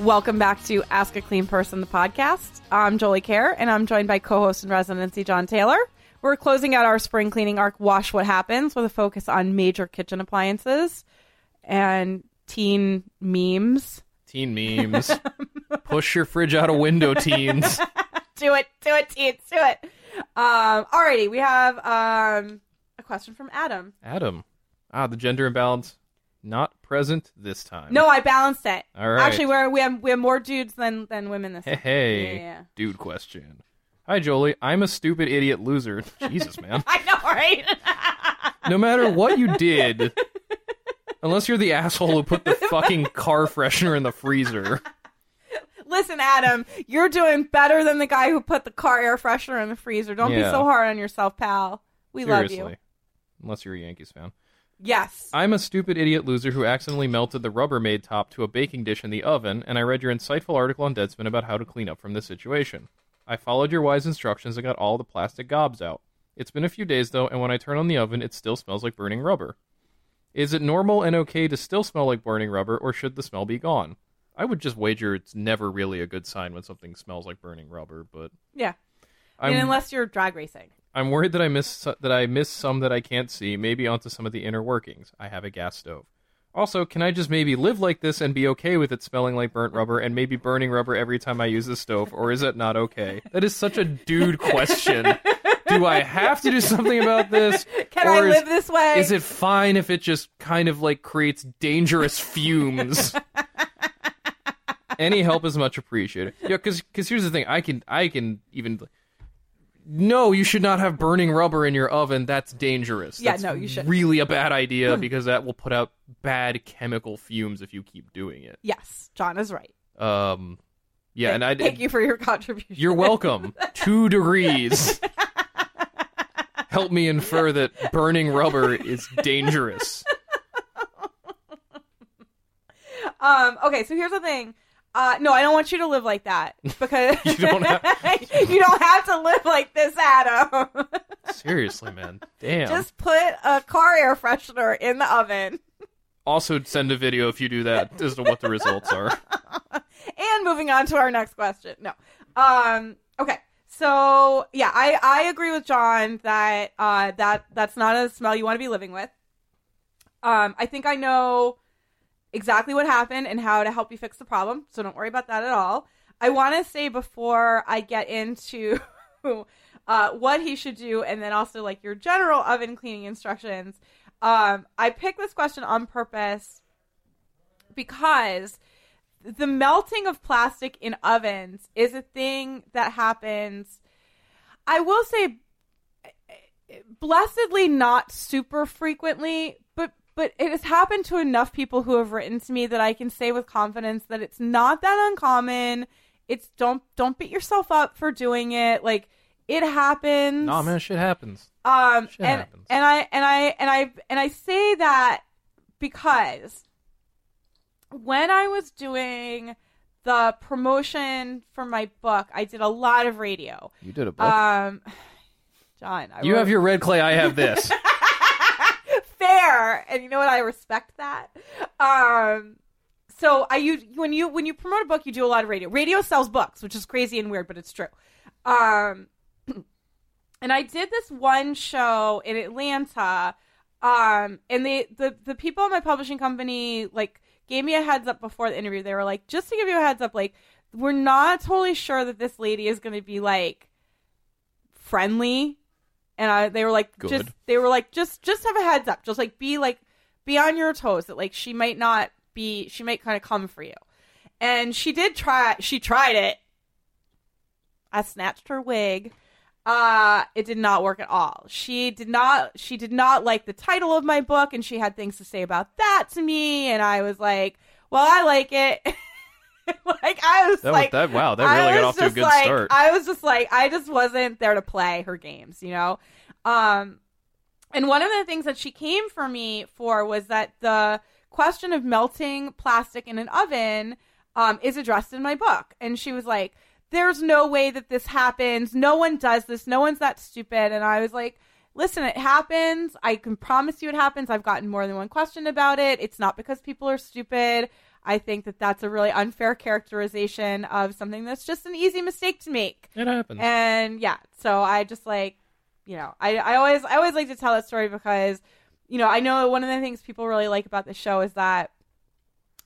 Welcome back to Ask a Clean Person, the podcast. I'm Jolie Kerr, and I'm joined by co-host and residency John Taylor. We're closing out our spring cleaning arc, Wash What Happens, with a focus on major kitchen appliances and teen memes. Teen memes. Push your fridge out a window, teens. do it, do it, teens, do it. Um, alrighty, we have um, a question from Adam. Adam. Ah, the gender imbalance not present this time. No, I balanced it. All right. Actually, we're, we have we have more dudes than than women this Hey, time. hey. Yeah, yeah. dude question. Hi, Jolie. I'm a stupid idiot loser. Jesus, man. I know, right? No matter what you did, unless you're the asshole who put the fucking car freshener in the freezer. Listen, Adam, you're doing better than the guy who put the car air freshener in the freezer. Don't be so hard on yourself, pal. We love Seriously. you. Unless you're a Yankees fan. Yes. I'm a stupid idiot loser who accidentally melted the Rubbermaid top to a baking dish in the oven, and I read your insightful article on Deadspin about how to clean up from this situation. I followed your wise instructions and got all the plastic gobs out. It's been a few days though, and when I turn on the oven, it still smells like burning rubber. Is it normal and okay to still smell like burning rubber, or should the smell be gone? I would just wager it's never really a good sign when something smells like burning rubber, but Yeah. I'm and unless you're drag racing. I'm worried that I miss that I miss some that I can't see, maybe onto some of the inner workings. I have a gas stove. Also, can I just maybe live like this and be okay with it smelling like burnt rubber and maybe burning rubber every time I use the stove, or is it not okay? That is such a dude question. Do I have to do something about this? Can or I is- live this way? Is it fine if it just kind of like creates dangerous fumes? Any help is much appreciated. Yeah, because here's the thing, I can I can even. No, you should not have burning rubber in your oven. That's dangerous. Yeah, That's no, you shouldn't. Really a bad idea because that will put out bad chemical fumes if you keep doing it. Yes, John is right. Um, yeah, and I Thank you for your contribution. You're welcome. Two degrees. Help me infer that burning rubber is dangerous. Um, okay, so here's the thing. Uh, no, I don't want you to live like that because You don't have- you don't have to live like this, Adam. Seriously, man. Damn. Just put a car air freshener in the oven. Also, send a video if you do that as to what the results are. And moving on to our next question. No. Um, okay. So yeah, I, I agree with John that uh, that that's not a smell you want to be living with. Um, I think I know exactly what happened and how to help you fix the problem, so don't worry about that at all. I want to say before I get into uh, what he should do, and then also like your general oven cleaning instructions. Um, I picked this question on purpose because the melting of plastic in ovens is a thing that happens. I will say, blessedly, not super frequently, but but it has happened to enough people who have written to me that I can say with confidence that it's not that uncommon. It's don't don't beat yourself up for doing it. Like it happens. Nah, man, shit happens. Um, Shit and happens. and I and I and I and I say that because when I was doing the promotion for my book, I did a lot of radio. You did a book. Um, John, I you wrote- have your red clay, I have this. and you know what? I respect that. Um, so I use when you when you promote a book, you do a lot of radio. Radio sells books, which is crazy and weird, but it's true. Um, and I did this one show in Atlanta. Um, and they the the people in my publishing company like gave me a heads up before the interview. They were like, just to give you a heads up, like we're not totally sure that this lady is going to be like friendly. And I, they were like, Good. just they were like, just just have a heads up, just like be like be on your toes that like she might not be, she might kind of come for you. And she did try. She tried it. I snatched her wig. Uh, it did not work at all. She did not. She did not like the title of my book, and she had things to say about that to me. And I was like, "Well, I like it." like I was That, like, that wow, that really got off to a just good like- start. I was just like, I just wasn't there to play her games, you know. Um, and one of the things that she came for me for was that the question of melting plastic in an oven um, is addressed in my book, and she was like, "There's no way that this happens. No one does this. No one's that stupid." And I was like. Listen, it happens. I can promise you it happens. I've gotten more than one question about it. It's not because people are stupid. I think that that's a really unfair characterization of something that's just an easy mistake to make. it happens. And yeah, so I just like, you know, I, I always I always like to tell that story because, you know, I know one of the things people really like about the show is that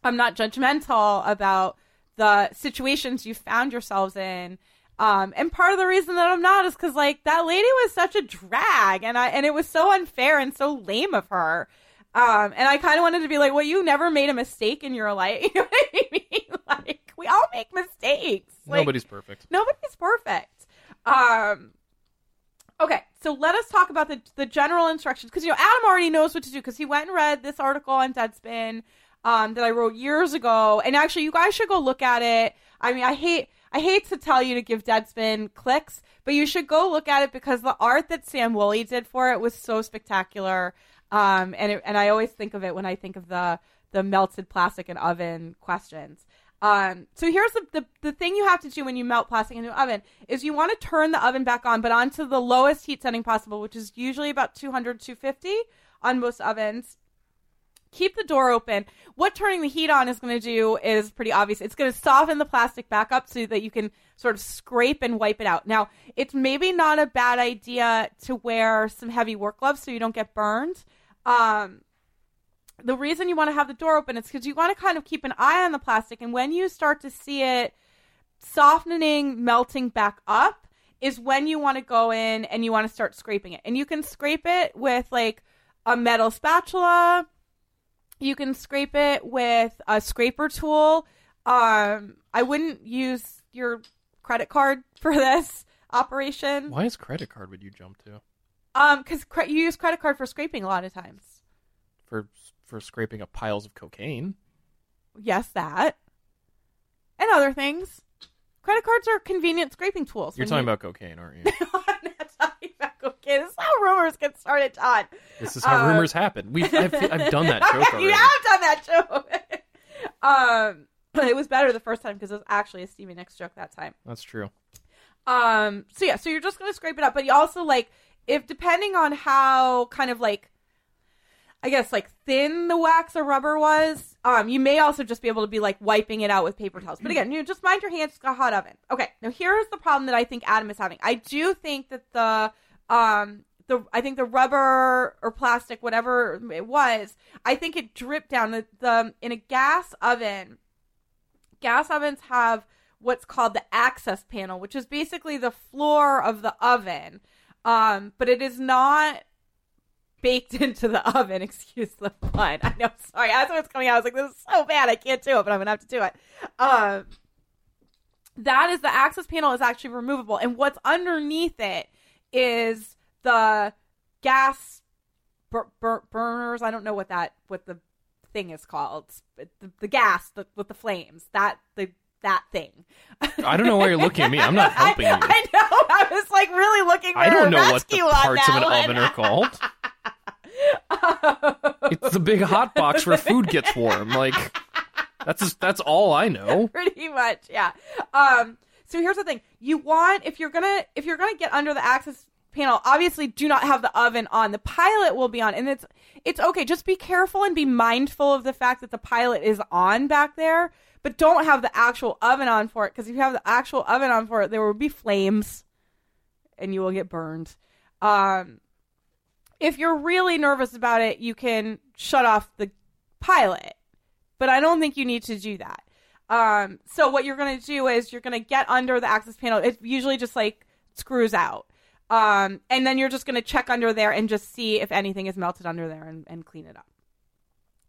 I'm not judgmental about the situations you found yourselves in. Um, and part of the reason that I'm not is because like that lady was such a drag, and I and it was so unfair and so lame of her. Um, and I kind of wanted to be like, well, you never made a mistake in your life. You know what I mean? Like we all make mistakes. Like, Nobody's perfect. Nobody's perfect. Um, okay, so let us talk about the the general instructions because you know Adam already knows what to do because he went and read this article on Deadspin um, that I wrote years ago, and actually, you guys should go look at it. I mean, I hate I hate to tell you to give Deadspin clicks, but you should go look at it because the art that Sam Woolley did for it was so spectacular. Um, and it, and I always think of it when I think of the the melted plastic and oven questions. Um, so here's the, the the thing you have to do when you melt plastic into an oven is you want to turn the oven back on, but onto the lowest heat setting possible, which is usually about 200 250 on most ovens keep the door open. What turning the heat on is going to do is pretty obvious. It's going to soften the plastic back up so that you can sort of scrape and wipe it out. Now, it's maybe not a bad idea to wear some heavy work gloves so you don't get burned. Um, the reason you want to have the door open is because you want to kind of keep an eye on the plastic, and when you start to see it softening, melting back up, is when you want to go in and you want to start scraping it. And you can scrape it with like a metal spatula. You can scrape it with a scraper tool. Um, I wouldn't use your credit card for this operation. Why is credit card would you jump to Um, because cre- you use credit card for scraping a lot of times. for for scraping up piles of cocaine? Yes, that and other things. Credit cards are convenient scraping tools. You're when talking you- about cocaine, aren't you? I'm not talking about cocaine. This is how rumors get started, Todd. This is how Uh, rumors happen. We I've, I've done that joke already. you have done that joke. um, it was better the first time because it was actually a Stevie Nicks joke that time. That's true. Um, so yeah, so you're just gonna scrape it up, but you also like if depending on how kind of like I guess like thin the wax or rubber was, um, you may also just be able to be like wiping it out with paper towels. But again, you know, just mind your hands, a hot oven. Okay, now here's the problem that I think Adam is having. I do think that the um the I think the rubber or plastic, whatever it was, I think it dripped down the, the in a gas oven. Gas ovens have what's called the access panel, which is basically the floor of the oven. Um, but it is not baked into the oven. Excuse the pun. I know. Sorry. As it was coming out, I was like, "This is so bad. I can't do it," but I'm gonna have to do it. Um, that is the access panel is actually removable, and what's underneath it is the gas bur- bur- burners. I don't know what that what the thing is called. The, the gas the, with the flames. That the that thing. I don't know why you're looking at me. I'm not helping I, you. I know. I was like really looking. For I don't know what the parts of an one. oven are called. It's the big hot box where food gets warm. Like that's that's all I know. pretty much yeah um so here's the thing you want if you're gonna if you're gonna get under the access panel obviously do not have the oven on. The pilot will be on, and it's it's okay. Just be careful and be mindful of the fact that the pilot is on back there, but don't have the actual oven on for it because if you have the actual oven on for it, there will be flames, and you will get burned. Um, if you're really nervous about it, you can shut off the pilot, but I don't think you need to do that. Um, so what you're going to do is you're going to get under the access panel. It usually just like screws out. Um, and then you're just going to check under there and just see if anything is melted under there and, and clean it up.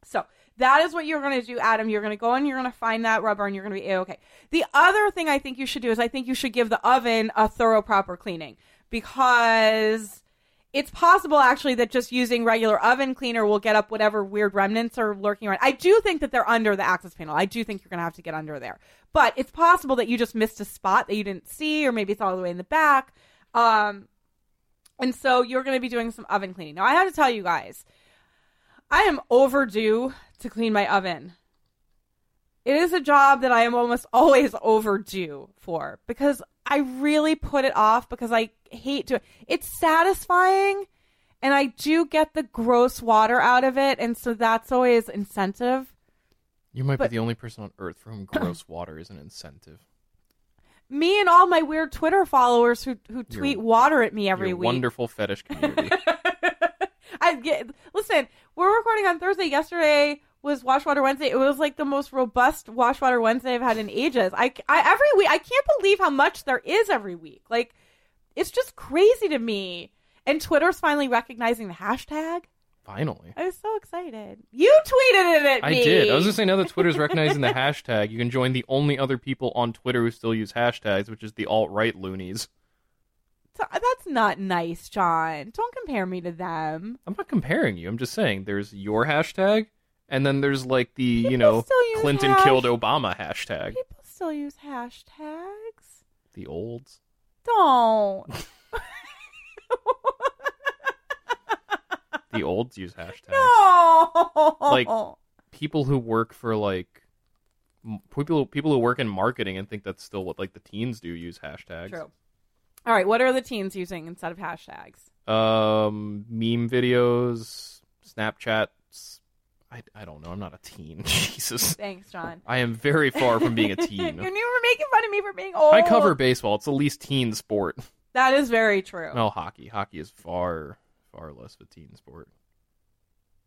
So that is what you're going to do, Adam. You're going to go and you're going to find that rubber and you're going to be okay. The other thing I think you should do is I think you should give the oven a thorough, proper cleaning because it's possible actually that just using regular oven cleaner will get up whatever weird remnants are lurking around. I do think that they're under the access panel. I do think you're going to have to get under there. But it's possible that you just missed a spot that you didn't see, or maybe it's all the way in the back. Um, and so you're going to be doing some oven cleaning. Now, I have to tell you guys, I am overdue to clean my oven. It is a job that I am almost always overdue for because I really put it off because I hate to. It's satisfying, and I do get the gross water out of it, and so that's always incentive. You might But- be the only person on earth for whom gross water is an incentive. Me and all my weird Twitter followers who who tweet water at me every Your week. wonderful fetish community. I get listen. We're recording on Thursday. Yesterday was Wash Water Wednesday. It was like the most robust Wash Water Wednesday I've had in ages. I, I every week I can't believe how much there is every week. Like it's just crazy to me. And Twitter's finally recognizing the hashtag. Finally. I was so excited. You tweeted it at I me. did. I was just saying now that Twitter's recognizing the hashtag, you can join the only other people on Twitter who still use hashtags, which is the alt right loonies. Uh, that's not nice, John. Don't compare me to them. I'm not comparing you. I'm just saying there's your hashtag, and then there's like the, you know, Clinton hash- killed Obama hashtag. People still use hashtags. The olds. Don't. The olds use hashtags. no. Like- People who work for like people people who work in marketing and think that's still what like the teens do use hashtags. True. All right. What are the teens using instead of hashtags? Um, meme videos, Snapchats. I, I don't know. I'm not a teen. Jesus. Thanks, John. I am very far from being a you teen. knew you were making fun of me for being old. I cover baseball. It's the least teen sport. That is very true. No, hockey. Hockey is far, far less of a teen sport.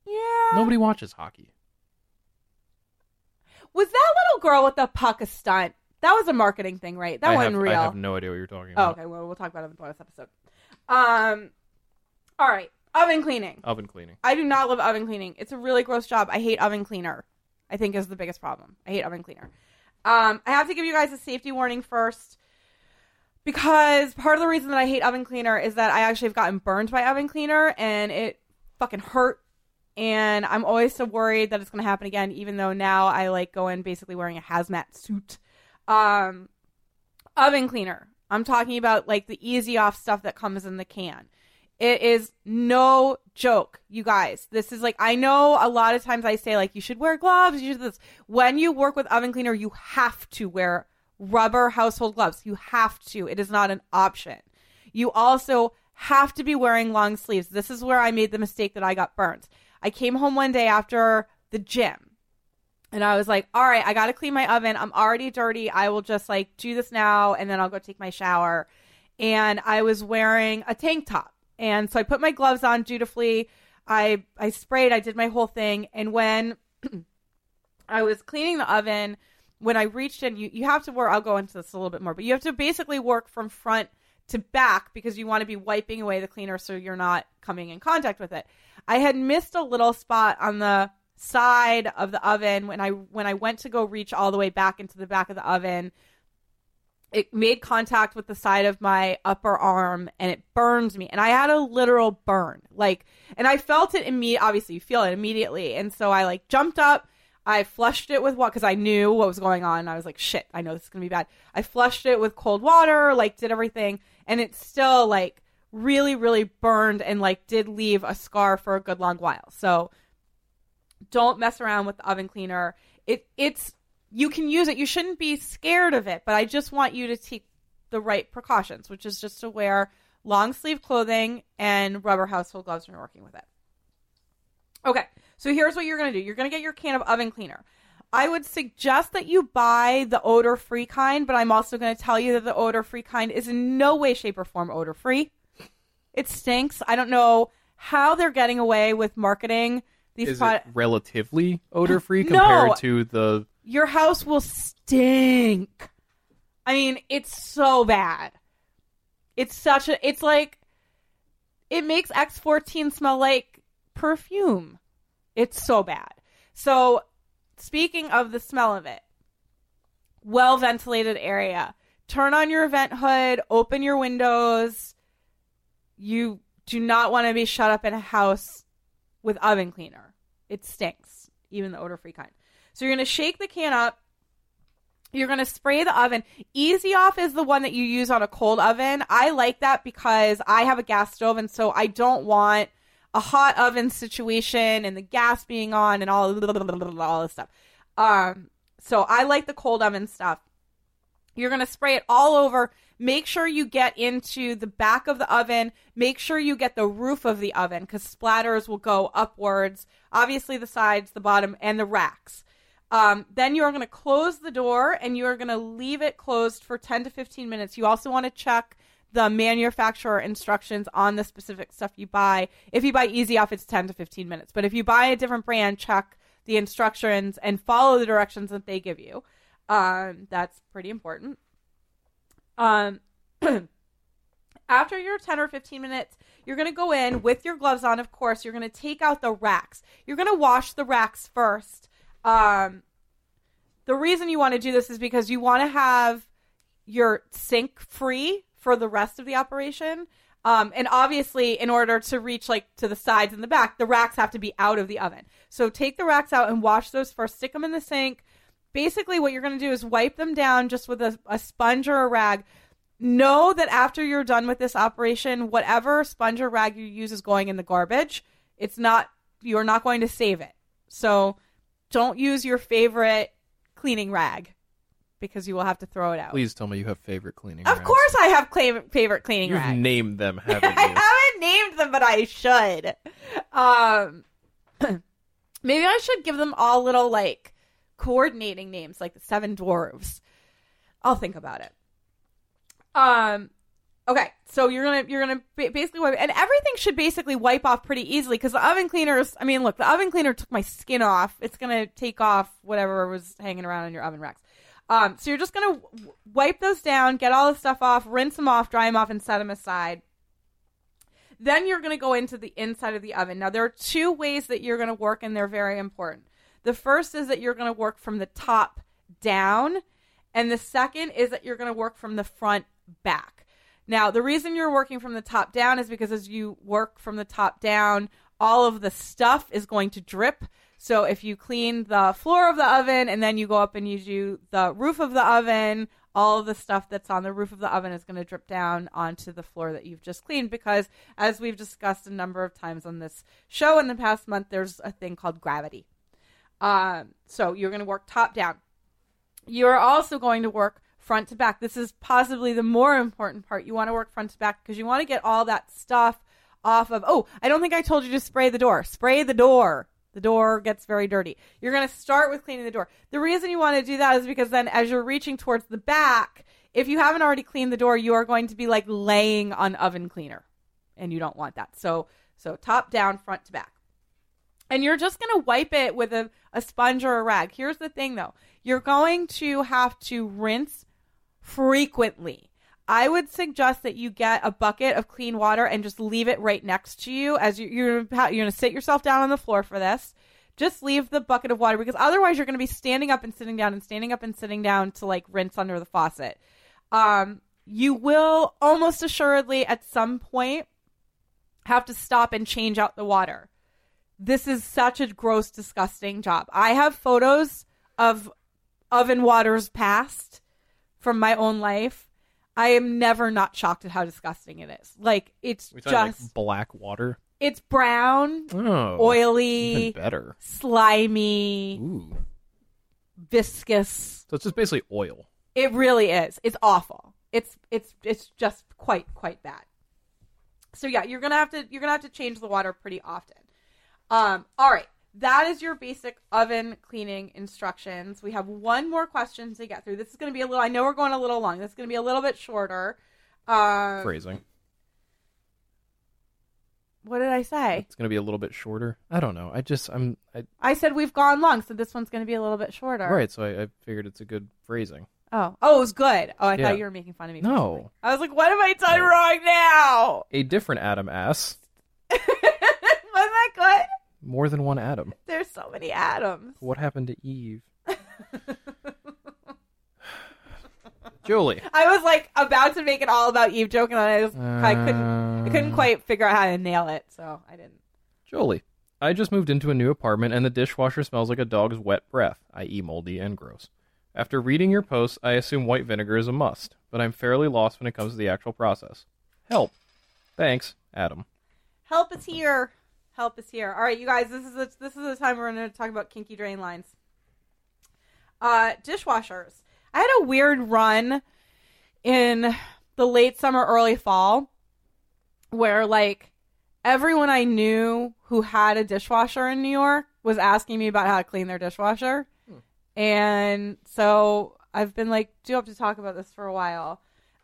Yeah. Nobody watches hockey. Was that little girl with the puck a stunt? That was a marketing thing, right? That I wasn't have, real. I have no idea what you're talking oh, about. okay. Well, we'll talk about it in the bonus episode. Um. All right. Oven cleaning. Oven cleaning. I do not love oven cleaning. It's a really gross job. I hate oven cleaner. I think is the biggest problem. I hate oven cleaner. Um, I have to give you guys a safety warning first because part of the reason that I hate oven cleaner is that I actually have gotten burned by oven cleaner and it fucking hurt. And I'm always so worried that it's going to happen again, even though now I like go in basically wearing a hazmat suit. Um, oven cleaner. I'm talking about like the Easy Off stuff that comes in the can. It is no joke, you guys. This is like I know a lot of times I say like you should wear gloves, you should this. When you work with oven cleaner, you have to wear rubber household gloves. You have to. It is not an option. You also have to be wearing long sleeves. This is where I made the mistake that I got burnt. I came home one day after the gym and I was like, all right, I got to clean my oven. I'm already dirty. I will just like do this now and then I'll go take my shower. And I was wearing a tank top. And so I put my gloves on dutifully. I I sprayed, I did my whole thing. And when I was cleaning the oven, when I reached in, you, you have to work, I'll go into this a little bit more, but you have to basically work from front to back because you want to be wiping away the cleaner so you're not coming in contact with it. I had missed a little spot on the side of the oven when I when I went to go reach all the way back into the back of the oven. It made contact with the side of my upper arm and it burned me. And I had a literal burn. Like and I felt it immediately obviously you feel it immediately. And so I like jumped up I flushed it with what because I knew what was going on. I was like, shit, I know this is gonna be bad. I flushed it with cold water, like did everything, and it still like really, really burned and like did leave a scar for a good long while. So don't mess around with the oven cleaner. It it's you can use it. You shouldn't be scared of it, but I just want you to take the right precautions, which is just to wear long sleeve clothing and rubber household gloves when you're working with it. Okay, so here's what you're going to do you're going to get your can of oven cleaner. I would suggest that you buy the odor free kind, but I'm also going to tell you that the odor free kind is in no way, shape, or form odor free. It stinks. I don't know how they're getting away with marketing these Is pro- it relatively odor free No. compared to the? Your house will stink. I mean, it's so bad. It's such a. It's like. It makes X14 smell like perfume. It's so bad. So, speaking of the smell of it, well ventilated area. Turn on your vent hood, open your windows. You do not want to be shut up in a house with oven cleaner. It stinks, even the odor free kind. So you're going to shake the can up. You're going to spray the oven. Easy Off is the one that you use on a cold oven. I like that because I have a gas stove and so I don't want a hot oven situation and the gas being on and all all this stuff. Um so I like the cold oven stuff. You're going to spray it all over. Make sure you get into the back of the oven. Make sure you get the roof of the oven because splatters will go upwards. Obviously, the sides, the bottom, and the racks. Um, then you are going to close the door and you are going to leave it closed for 10 to 15 minutes. You also want to check the manufacturer instructions on the specific stuff you buy. If you buy Easy Off, it's 10 to 15 minutes. But if you buy a different brand, check the instructions and follow the directions that they give you. Um, that's pretty important. Um, after your 10 or 15 minutes, you're going to go in with your gloves on, of course. You're going to take out the racks. You're going to wash the racks first. Um, the reason you want to do this is because you want to have your sink free for the rest of the operation. Um, and obviously, in order to reach like to the sides and the back, the racks have to be out of the oven. So take the racks out and wash those first. Stick them in the sink. Basically, what you're going to do is wipe them down just with a, a sponge or a rag. Know that after you're done with this operation, whatever sponge or rag you use is going in the garbage. It's not, you're not going to save it. So don't use your favorite cleaning rag because you will have to throw it out. Please tell me you have favorite cleaning. Of rags. course, I have favorite cleaning You've rags. named them, haven't I haven't named them, but I should. Um, maybe I should give them all little like coordinating names, like the Seven Dwarves. I'll think about it. Um, okay, so you're gonna you're gonna basically wipe, and everything should basically wipe off pretty easily because the oven cleaners. I mean, look, the oven cleaner took my skin off. It's gonna take off whatever was hanging around in your oven racks. Um, so you're just gonna wipe those down, get all the stuff off, rinse them off, dry them off, and set them aside. Then you're to go into the inside of the oven. Now, there are two ways that you're to work, and they're very important. The first is that you're to work from the top down, and the second is that you're to work from the front back. Now, the reason you're working from the top down is because as you work from the top down, all of the stuff is going to drip. So if you clean the floor of the oven and then you go up and you do the roof of the oven, all of the stuff that's on the roof of the oven is going to drip down onto the floor that you've just cleaned because as we've discussed a number of times on this show in the past month there's a thing called gravity um, so you're going to work top down you're also going to work front to back this is possibly the more important part you want to work front to back because you want to get all that stuff off of oh i don't think i told you to spray the door spray the door the door gets very dirty. You're going to start with cleaning the door. The reason you want to do that is because then as you're reaching towards the back, if you haven't already cleaned the door, you are going to be like laying on oven cleaner. And you don't want that. So so top down, front to back. And you're just going to wipe it with a, a sponge or a rag. Here's the thing though. You're going to have to rinse frequently. I would suggest that you get a bucket of clean water and just leave it right next to you as you, you're you're going to sit yourself down on the floor for this. Just leave the bucket of water because otherwise you're going to be standing up and sitting down and standing up and sitting down to like rinse under the faucet. Um, you will almost assuredly at some point have to stop and change out the water. This is such a gross, disgusting job. I have photos of oven waters past from my own life. I am never not shocked at how disgusting it is. Like it's just like black water. it's brown, Oh, oily, better. slimy, Ooh, viscous. so it's just basically oil. It really is. It's awful. It's it's it's just quite quite bad. So yeah, you're gonna have to you're gonna have to change the water pretty often. Um, all right, that is your basic oven cleaning instructions. We have one more question to get through. This is gonna be a little. I know we're going a little long. This is gonna be a little bit shorter. Um, Phrasing. what did I say? It's gonna be a little bit shorter. I don't know. I just I'm I, I said we've gone long, so this one's gonna be a little bit shorter. right. So I, I figured it's a good phrasing. Oh, oh, it was good. Oh, I Yeah. thought you were making fun of me. No. something. I was like, what have I done wrong now? A different Adam ass. Wasn't that good? More than one Adam. There's so many atoms. What happened to Eve? Jolie. I was like about to make it all about Eve joke, and I just I couldn't I couldn't Uh, quite figure out how to nail it, so I didn't. Jolie. I just moved into a new apartment and the dishwasher smells like a dog's wet breath, i.e., moldy and gross. After reading your post, I assume white vinegar is a must, but I'm fairly lost when it comes to the actual process. Help. Thanks, Adam. Help is here. Help is here. All right, you guys. This is the, this is the time we're going to talk about kinky drain lines. Uh, dishwashers. I had a weird run in the late summer, early fall, where like everyone I knew who had a dishwasher in New York was asking me about how to clean their dishwasher, and so I've been like, do have to talk about this for a while.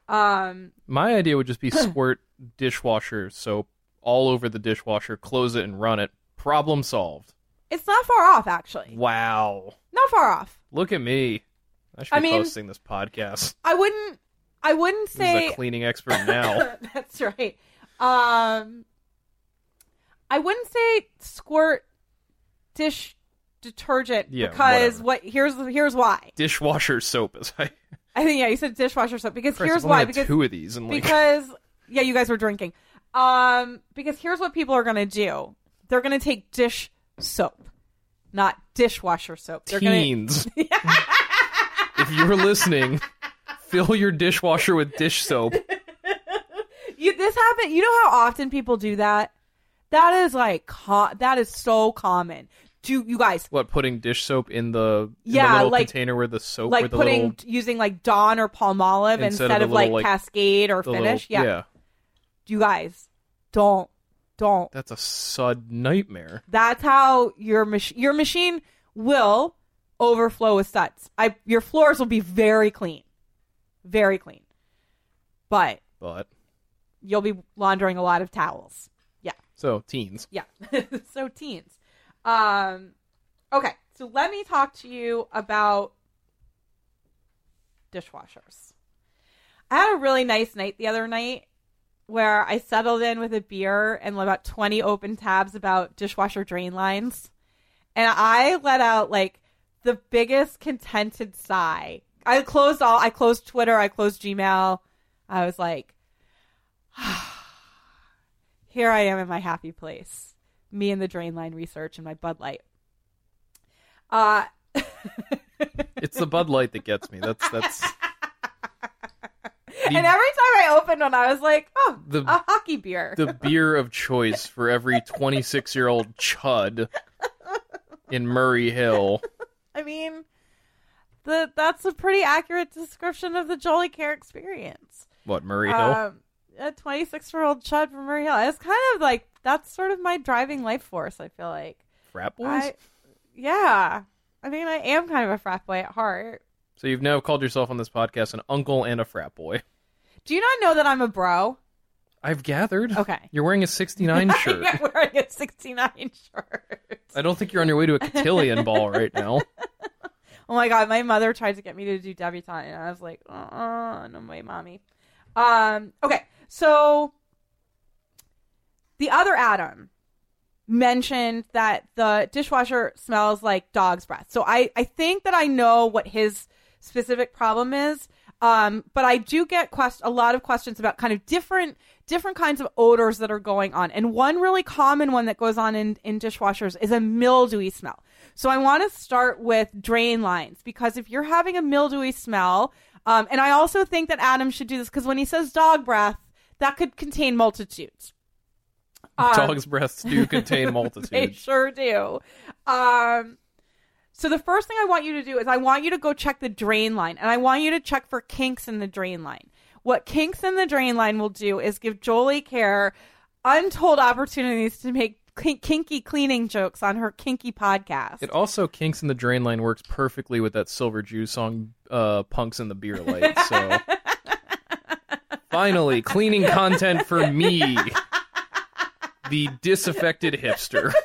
Um, My idea would just be squirt dishwasher soap all over the dishwasher, close it, and run it. Problem solved. it's not far off, actually. Wow. Not far off. Look at me. I should I be mean- posting this podcast. I wouldn't. I wouldn't say a cleaning expert now. That's right. Um, I wouldn't say squirt dish detergent Yeah, because whatever. what here's here's why. Dishwasher soap is I I think yeah, you said dishwasher soap because Christ, here's why because two of these and like because yeah, you guys were drinking. Um, because here's what people are gonna do. They're gonna take dish soap, not dishwasher soap. They're gonna teens. if you're listening, fill your dishwasher with dish soap. you this happen. You know how often people do that. That is like that is so common. Do you guys What putting dish soap in the, in the Yeah, little like- container where the soap like the putting little, using like Dawn or Palmolive Instead instead, of of, like, little, like, Cascade or Finish? little- yeah. You guys don't don't. That's a sud nightmare. That's how your mach- your machine will overflow with suds. I your floors will be very clean, very clean, but But you'll be laundering a lot of towels. Yeah. so teens. Yeah. so teens. Um okay, so let me talk to you about dishwashers. I had a really nice night the other night where I settled in with a beer and about 20 open tabs about dishwasher drain lines. And I let out like the biggest contented sigh. I closed all I closed Twitter, I closed Gmail. I was like here I am in my happy place. Me and the drain line research and my Bud Light. Uh It's the Bud Light that gets me. That's that's and every time I opened one, I was like, "Oh, The- a hockey beer." the beer of choice for every 26 year old chud in Murray Hill. I mean, the that's a pretty accurate description of the Jolie Kerr experience. What Murray Hill? Um, a 26 year old chud from Murray Hill. It's kind of like that's sort of my driving life force. I feel like. Frat boys. I, yeah. I mean, I am kind of a frat boy at heart. So you've now called yourself on this podcast an uncle and a frat boy. Do you not know that I'm a bro? I've gathered. Okay. You're wearing a 69 shirt. I'm wearing a 69 shirt. I don't think you're on your way to a cotillion ball right now. Oh my god, my mother tried to get me to do debutante, and I was like, uh, no way, mommy. Um, okay, so the other Adam mentioned that the dishwasher smells like dog's breath. So I, I think that I know what his specific problem is. Um, but I do get quest- a lot of questions about kind of different different kinds of odors that are going on. And one really common one that goes on in, in dishwashers is a mildewy smell. So I want to start with drain lines because if you're having a mildewy smell, um, and I also think that Adam should do this because when he says dog breath, that could contain multitudes. Um, Dog's breaths do contain multitudes. they sure do. Um, so the first thing I want you to do is I want you to go check the drain line, and I want you to check for kinks in the drain line. What kinks in the drain line will do is give Jolie Kerr untold opportunities to make kinky cleaning jokes on her kinky podcast. It also kinks in the drain line works perfectly with that Silver Jew song, uh, "Punks in the Beer Light." So finally, cleaning content for me, the disaffected hipster.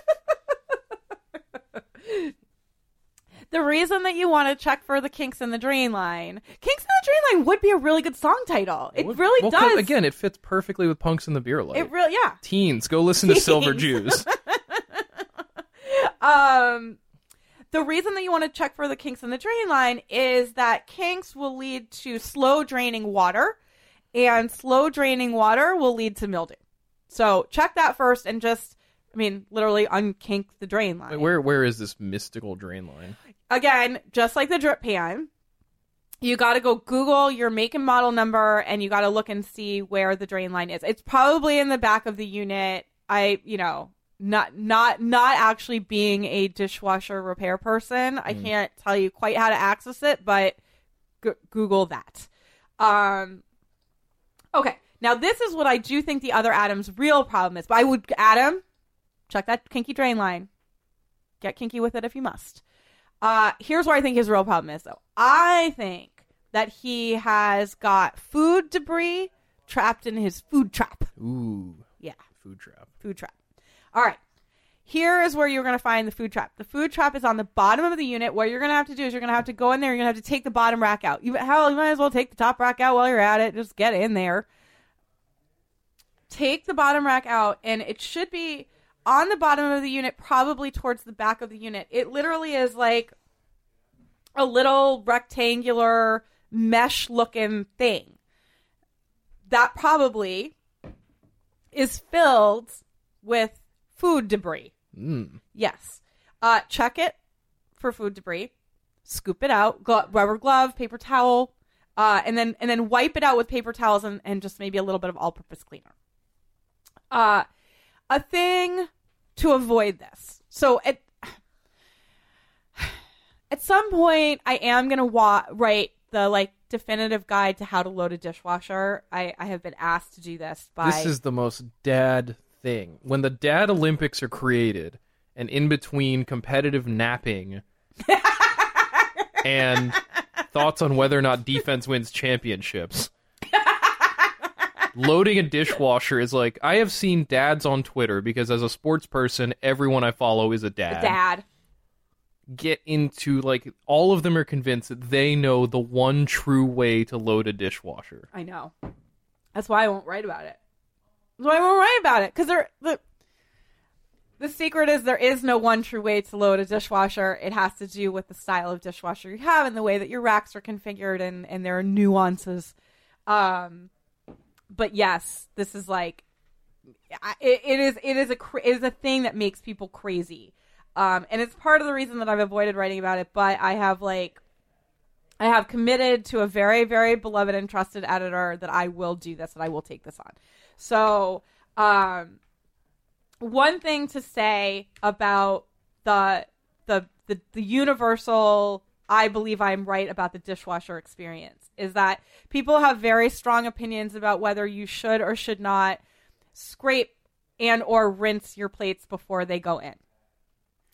the reason that you want to check for the kinks in the drain line, kinks in the drain line would be a really good song title. It really well, does. Again, it fits perfectly with punks in the beer light. It really, yeah. Teens, go listen to Silver Jews. um, the reason that you want to check for the kinks in the drain line is that kinks will lead to slow draining water, and slow draining water will lead to mildew. So check that first, and just, I mean, literally unkink the drain line. Wait, where where is this mystical drain line? Again, just like the drip pan, you got to go Google your make and model number and you got to look and see where the drain line is. It's probably in the back of the unit. I, you know, not not not actually being a dishwasher repair person, I mm. can't tell you quite how to access it, but g- Google that. Um Okay. Now this is what I do think the other Adam's real problem is. But I would Adam, check that kinky drain line. Get kinky with it if you must. Uh, here's where I think his real problem is, though. I think that he has got food debris trapped in his food trap. Ooh. Yeah. Food trap. Food trap. All right. Here is where you're going to find the food trap. The food trap is on the bottom of the unit. What you're going to have to do is you're going to have to go in there. And you're going to have to take the bottom rack out. You, hell, you might as well take the top rack out while you're at it. Just get in there. Take the bottom rack out, and it should be on the bottom of the unit, probably towards the back of the unit. It literally is like a little rectangular mesh looking thing. That probably is filled with food debris. Mm. Yes. Uh, check it for food debris. Scoop it out. Glo- rubber glove, paper towel, uh, and then and then wipe it out with paper towels and, and just maybe a little bit of all-purpose cleaner. Uh, a thing to avoid this. So at at some point, I am gonna wa- write the like definitive guide to how to load a dishwasher. I, I have been asked to do this by. This is the most dad thing. When the dad Olympics are created, and in between competitive napping and thoughts on whether or not defense wins championships. Loading a dishwasher is like I have seen dads on Twitter because as a sports person, everyone I follow is a dad. A dad. Get into like all of them are convinced that they know the one true way to load a dishwasher. I know. That's why I won't write about it. That's why I won't write about it because the the secret is there is no one true way to load a dishwasher. It has to do with the style of dishwasher you have and the way that your racks are configured, and and there are nuances. Um, but yes, this is like it, it is it is a it is a thing that makes people crazy. Um, and it's part of the reason that I've avoided writing about it, but I have like I have committed to a very very beloved and trusted editor that I will do this and I will take this on. So, um one thing to say about the the the, the universal I believe I'm right about the dishwasher experience is that people have very strong opinions about whether you should or should not scrape and or rinse your plates before they go in.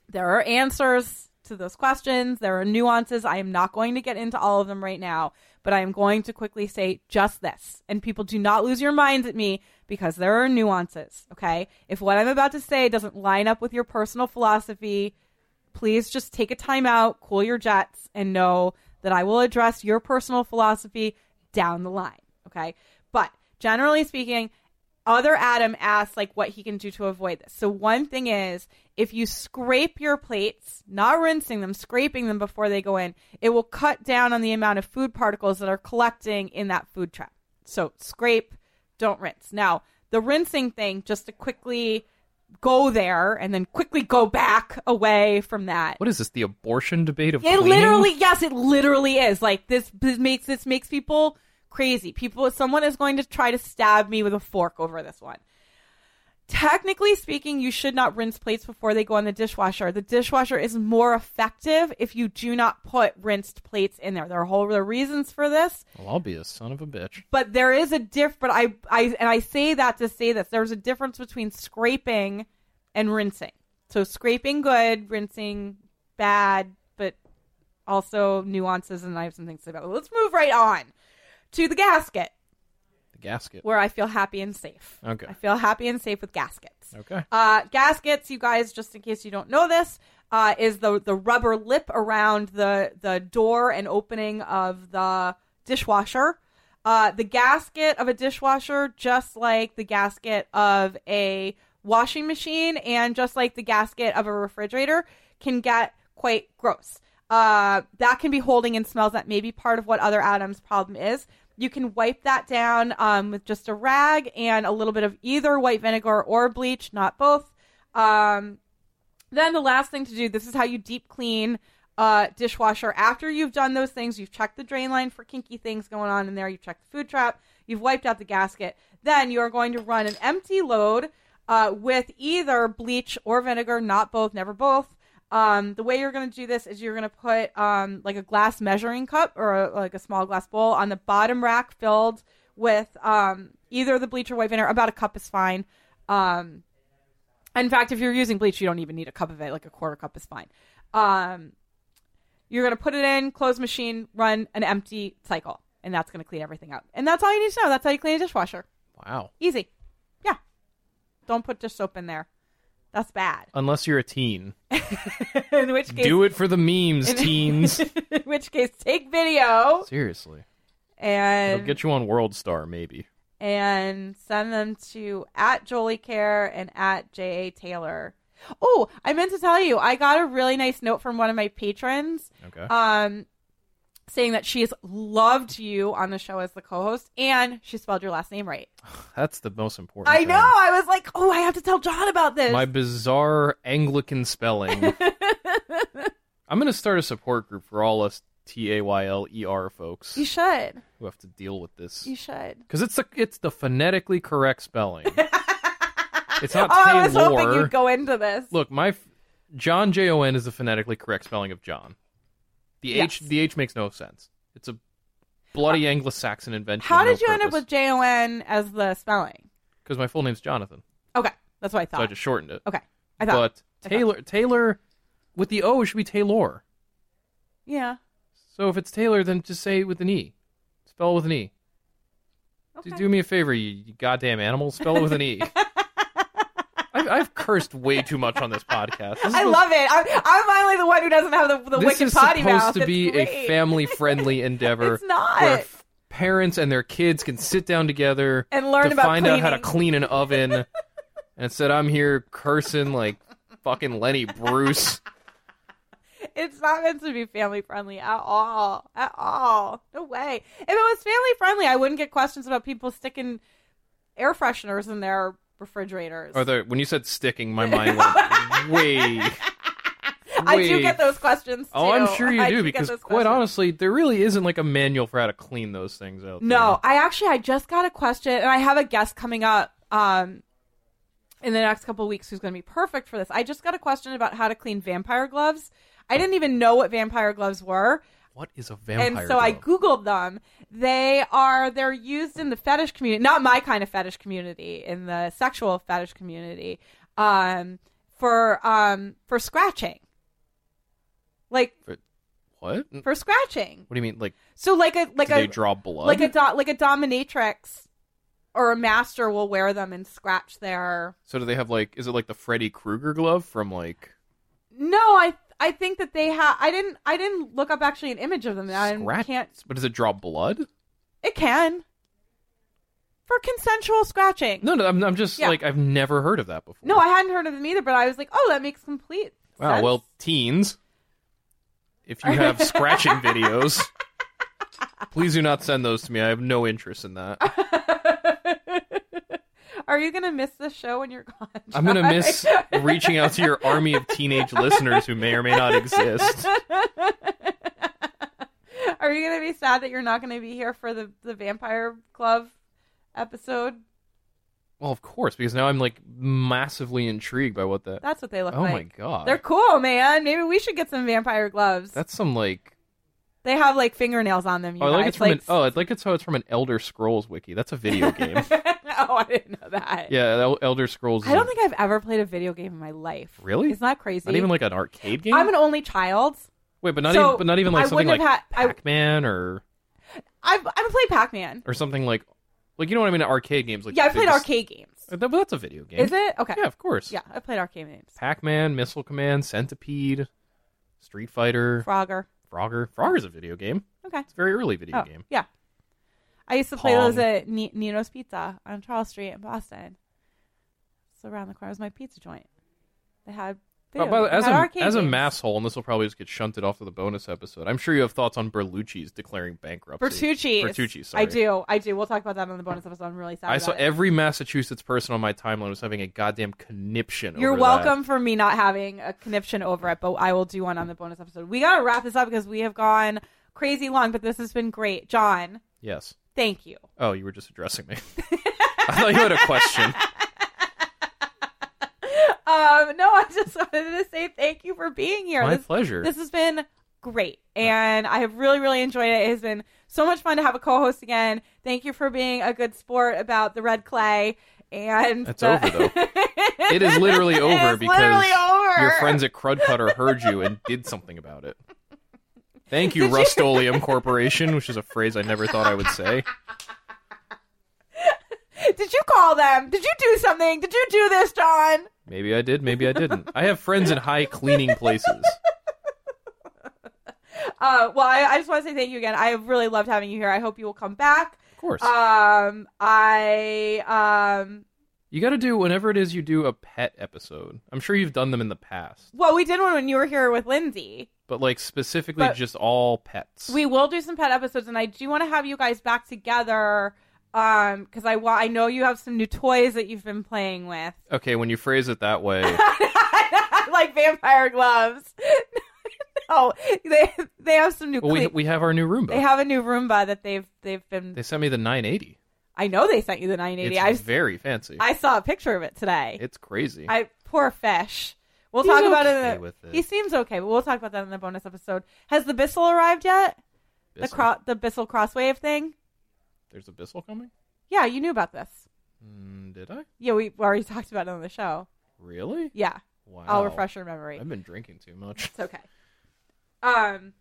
There are answers to those questions. There are nuances. I am not going to get into all of them right now, but I am going to quickly say just this. And people do not lose your minds at me because there are nuances, okay? If what I'm about to say doesn't line up with your personal philosophy, please just take a time out, cool your jets, and know that I will address your personal philosophy down the line. Okay. But generally speaking, other Adam asks like what he can do to avoid this. So one thing is if you scrape your plates, not rinsing them, scraping them before they go in, it will cut down on the amount of food particles that are collecting in that food trap. So scrape, don't rinse. Now, the rinsing thing, just to quickly go there and then quickly go back away from that. What is this? The abortion debate of it cleaning? literally yes, it literally is. Like this, this makes this makes people crazy. People someone is going to try to stab me with a fork over this one. Technically speaking, you should not rinse plates before they go in the dishwasher. The dishwasher is more effective if you do not put rinsed plates in there. There are whole are reasons for this, Well, I'll be a son of a bitch. but there is a diff. But I, I, and I say that to say this: there's a difference between scraping and rinsing. So scraping good, rinsing bad, but also nuances, and I have some things to say about. it. Let's move right on to the gasket, gasket. where I feel happy and safe. Okay. I feel happy and safe with gaskets. Okay. Uh, gaskets, you guys, just in case you don't know this, uh, is the the rubber lip around the the door and opening of the dishwasher. Uh, the gasket of a dishwasher, just like the gasket of a washing machine, and just like the gasket of a refrigerator, can get quite gross. Uh, that can be holding in smells that may be part of what other Adam's problem is. You can wipe that down um, with just a rag and a little bit of either white vinegar or bleach, not both. Um, then the last thing to do, this is how you deep clean uh, dishwasher. After you've done those things, you've checked the drain line for kinky things going on in there, you've checked the food trap, you've wiped out the gasket. Then you are going to run an empty load uh, with either bleach or vinegar, not both, never both. Um, the way you're going to do this is you're going to put um, like a glass measuring cup or a, like a small glass bowl on the bottom rack filled with um, either the bleach or white vinegar. About a cup is fine. Um, in fact, if you're using bleach, you don't even need a cup of it. Like a quarter cup is fine. Um, you're going to put it in, close machine, run an empty cycle, and that's going to clean everything out. And that's all you need to know. That's how you clean a dishwasher. Wow. Easy. Yeah. Don't put dish soap in there. That's bad. Unless you're a teen. in which case, Do it for the memes, teens. in which case, take video Seriously. It'll and get you on World Star, maybe. and send them to at Jolie Kerr and at J A Tayler. Oh, I meant to tell you, I got a really nice note from one of my patrons, Okay. um, saying that she has loved you on the show as the co-host, and she spelled your last name right. That's the most important. I thing. know. I was like, oh, I have to tell John about this. My bizarre Anglican spelling. I'm going to start a support group for all us T A Y L E R folks you should. who have to deal with this. You should. Because it's the it's the phonetically correct spelling. it's not oh, I was hoping you'd go into this. Look, my f- John J O N is the phonetically correct spelling of John. The H the H makes no sense. It's a bloody Anglo-Saxon invention. How did you end up with J O N as the spelling? Because my full name's Jonathan, Okay, that's what I thought. so I just shortened it. okay, I thought. But I thought- Taylor Taylor with the O should be Taylor. yeah. So if it's Taylor, then just say it with an E. Spell it with an E. Okay. Do, do me a favor, you, you goddamn animal. Spell it with an E. I've, I've cursed way too much on this podcast. This I supposed- love it. I'm, I'm finally the one who doesn't have the, the This wicked is potty supposed to be great. a family-friendly endeavor. It's not. Where f- parents and their kids can sit down together And learn to about find out how to clean an oven. and instead, I'm here cursing like fucking Lenny Bruce. It's not meant to be family friendly at all. At all. No way. If it was family friendly, I wouldn't get questions about people sticking air fresheners in their refrigerators. Or the when you said sticking, my mind went way. I do get those questions too. Oh, I'm sure you do because quite honestly, there really isn't like a manual for how to clean those things out. No, I actually I just got a question, and I have a guest coming up um in the next couple weeks who's going to be perfect for this. I just got a question about how to clean vampire gloves. I didn't even know what vampire gloves were, there. What is a vampire? and so I googled them. They are they're used in the fetish community, not my kind of fetish community, in the sexual fetish community, um, for um for scratching, like what? What for scratching. What do you mean? Like, So like a like a they draw blood? like a do- like a dominatrix or a master will wear them and scratch their so do they have like? Is it like the Freddy Krueger glove from like no i i think that they have i didn't i didn't look up actually an image of them i scratch? can't But does it draw blood? it can for consensual scratching No, no. I'm, I'm just Yeah. like I've never heard of that before. no i hadn't heard of them either but i was like oh that makes complete Wow. sense. Well, teens, if you have scratching videos, please do not send those to me. I have no interest in that. are you gonna miss this show when you're gone I'm gonna miss reaching out to your army of teenage listeners who may or may not exist. are you gonna be sad that you're not gonna be here for the the vampire club episode Well, of course, because now I'm like massively intrigued by what that. That's what they look oh like. Oh my god, They're cool, man. Maybe we should get some vampire gloves. that's some like. They have like fingernails on them. You Oh, I like it's from an. Oh, I like it's how it's from an Elder Scrolls wiki. That's a video game. oh, I didn't know that. yeah, Elder Scrolls. I don't think I've ever played a video game in my life. Really? Isn't that crazy? not even like an arcade game. I'm an only child. Wait, but not so even, but not even like I something like have had- I- Pac-Man or I've I've played Pac-Man. or something like, like you know what I mean? Arcade games. Like Yeah, I played just- arcade games. Uh, But that's a video game. Is it okay? Yeah, of course. Yeah, I played arcade games. Pac-Man, Missile Command, Centipede, Street Fighter, Frogger. Frogger. Frogger's a video game. Okay. It's a very early video Oh, game. yeah. I used to play those at Ni- Nino's Pizza on Charles Street in Boston. So around the corner was my pizza joint. They had. Oh, but as a as a mass hole, and this will probably just get shunted off to the bonus episode. I'm sure you have thoughts on Berlucci's declaring bankruptcy. Bertucci. Bertucci, sorry. I do. I do. We'll talk about that on the bonus episode. I'm really sad. I saw it. every Massachusetts person on my timeline was having a goddamn conniption. You're welcome for me not having a conniption over it, but I will do one on the bonus episode. We got to wrap this up because we have gone crazy long, but this has been great. John, Yes. thank you. Oh, you were just addressing me. I thought you had a question. Um, no, I just wanted to say thank you for being here. My this, pleasure. This has been great, and I have really, really enjoyed it. It has been so much fun to have a co-host again. Thank you for being a good sport about the red clay. And It's the- over, though. It is literally over is because literally over. your friends at Krud Kutter heard you and did something about it. Thank you, Did you- Rust-Oleum Corporation, which is a phrase I never thought I would say. Did you call them? Did you do something? Did you do this, John? Maybe I did, maybe I didn't. I have friends in high cleaning places. Uh, well, I, I just want to say thank you again. I have really loved having you here. I hope you will come back. Of course. Um, I um, you got to do whenever it is you do a pet episode. I'm sure you've done them in the past, well, we did one when you were here with Lindsay. but like specifically But- just all pets. We will do some pet episodes, and I do want to have you guys back together. Um, because I wa- I know you have some new toys that you've been playing with, okay, when you phrase it that way, like vampire gloves. no, they they have some new. well, we cle- we have our new Roomba. they have a new Roomba that they've they've been. They sent me the 980. I know they sent you the 980. It's I very fancy. I saw a picture of it today. it's crazy. I poor fish. We'll He's talk about okay it. In the, with it. He seems okay, but we'll talk about that in the bonus episode. Has the Bissell arrived yet? The Bissell. cro- the Bissell Crosswave thing. There's a Bissell coming? Yeah, you knew about this. Mm, did I? Yeah, we already talked about it on the show. Really? Yeah, Wow. I'll refresh your memory. I've been drinking too much. It's okay. Um,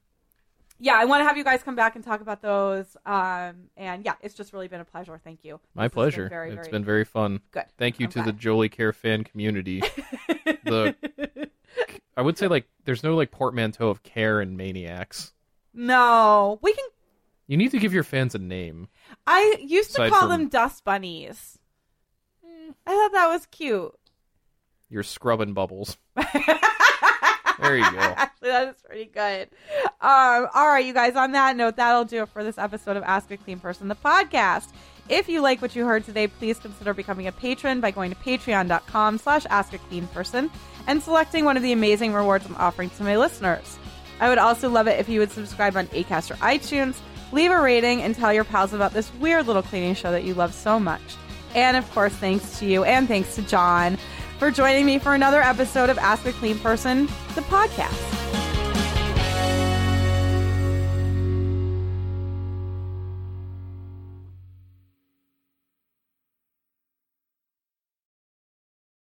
yeah, I want to have you guys come back and talk about those. Um, and yeah, it's just really been a pleasure. Thank you. My This has been pleasure. very, It's very been very fun. good. Thank you I'm to the. Jolie Kerr fan community. the I would say like there's no like portmanteau of care and maniacs. no, we can. You need to give your fans a name. I used to Aside call from- them dust bunnies. I thought that was cute. You're scrubbing bubbles. there you go. Actually, that is pretty good. Um, all right, you guys, on that note, that'll do it for this episode of Ask a Clean Person, the podcast. If you like what you heard today, please consider becoming a patron by going to patreon.com slash ask a clean person and selecting one of the amazing rewards I'm offering to my listeners. I would also love it if you would subscribe on Acast or iTunes, leave a rating, and tell your pals about this weird little cleaning show that you love so much. And of course, thanks to you and thanks to John for joining me for another episode of Ask a Clean Person, the podcast.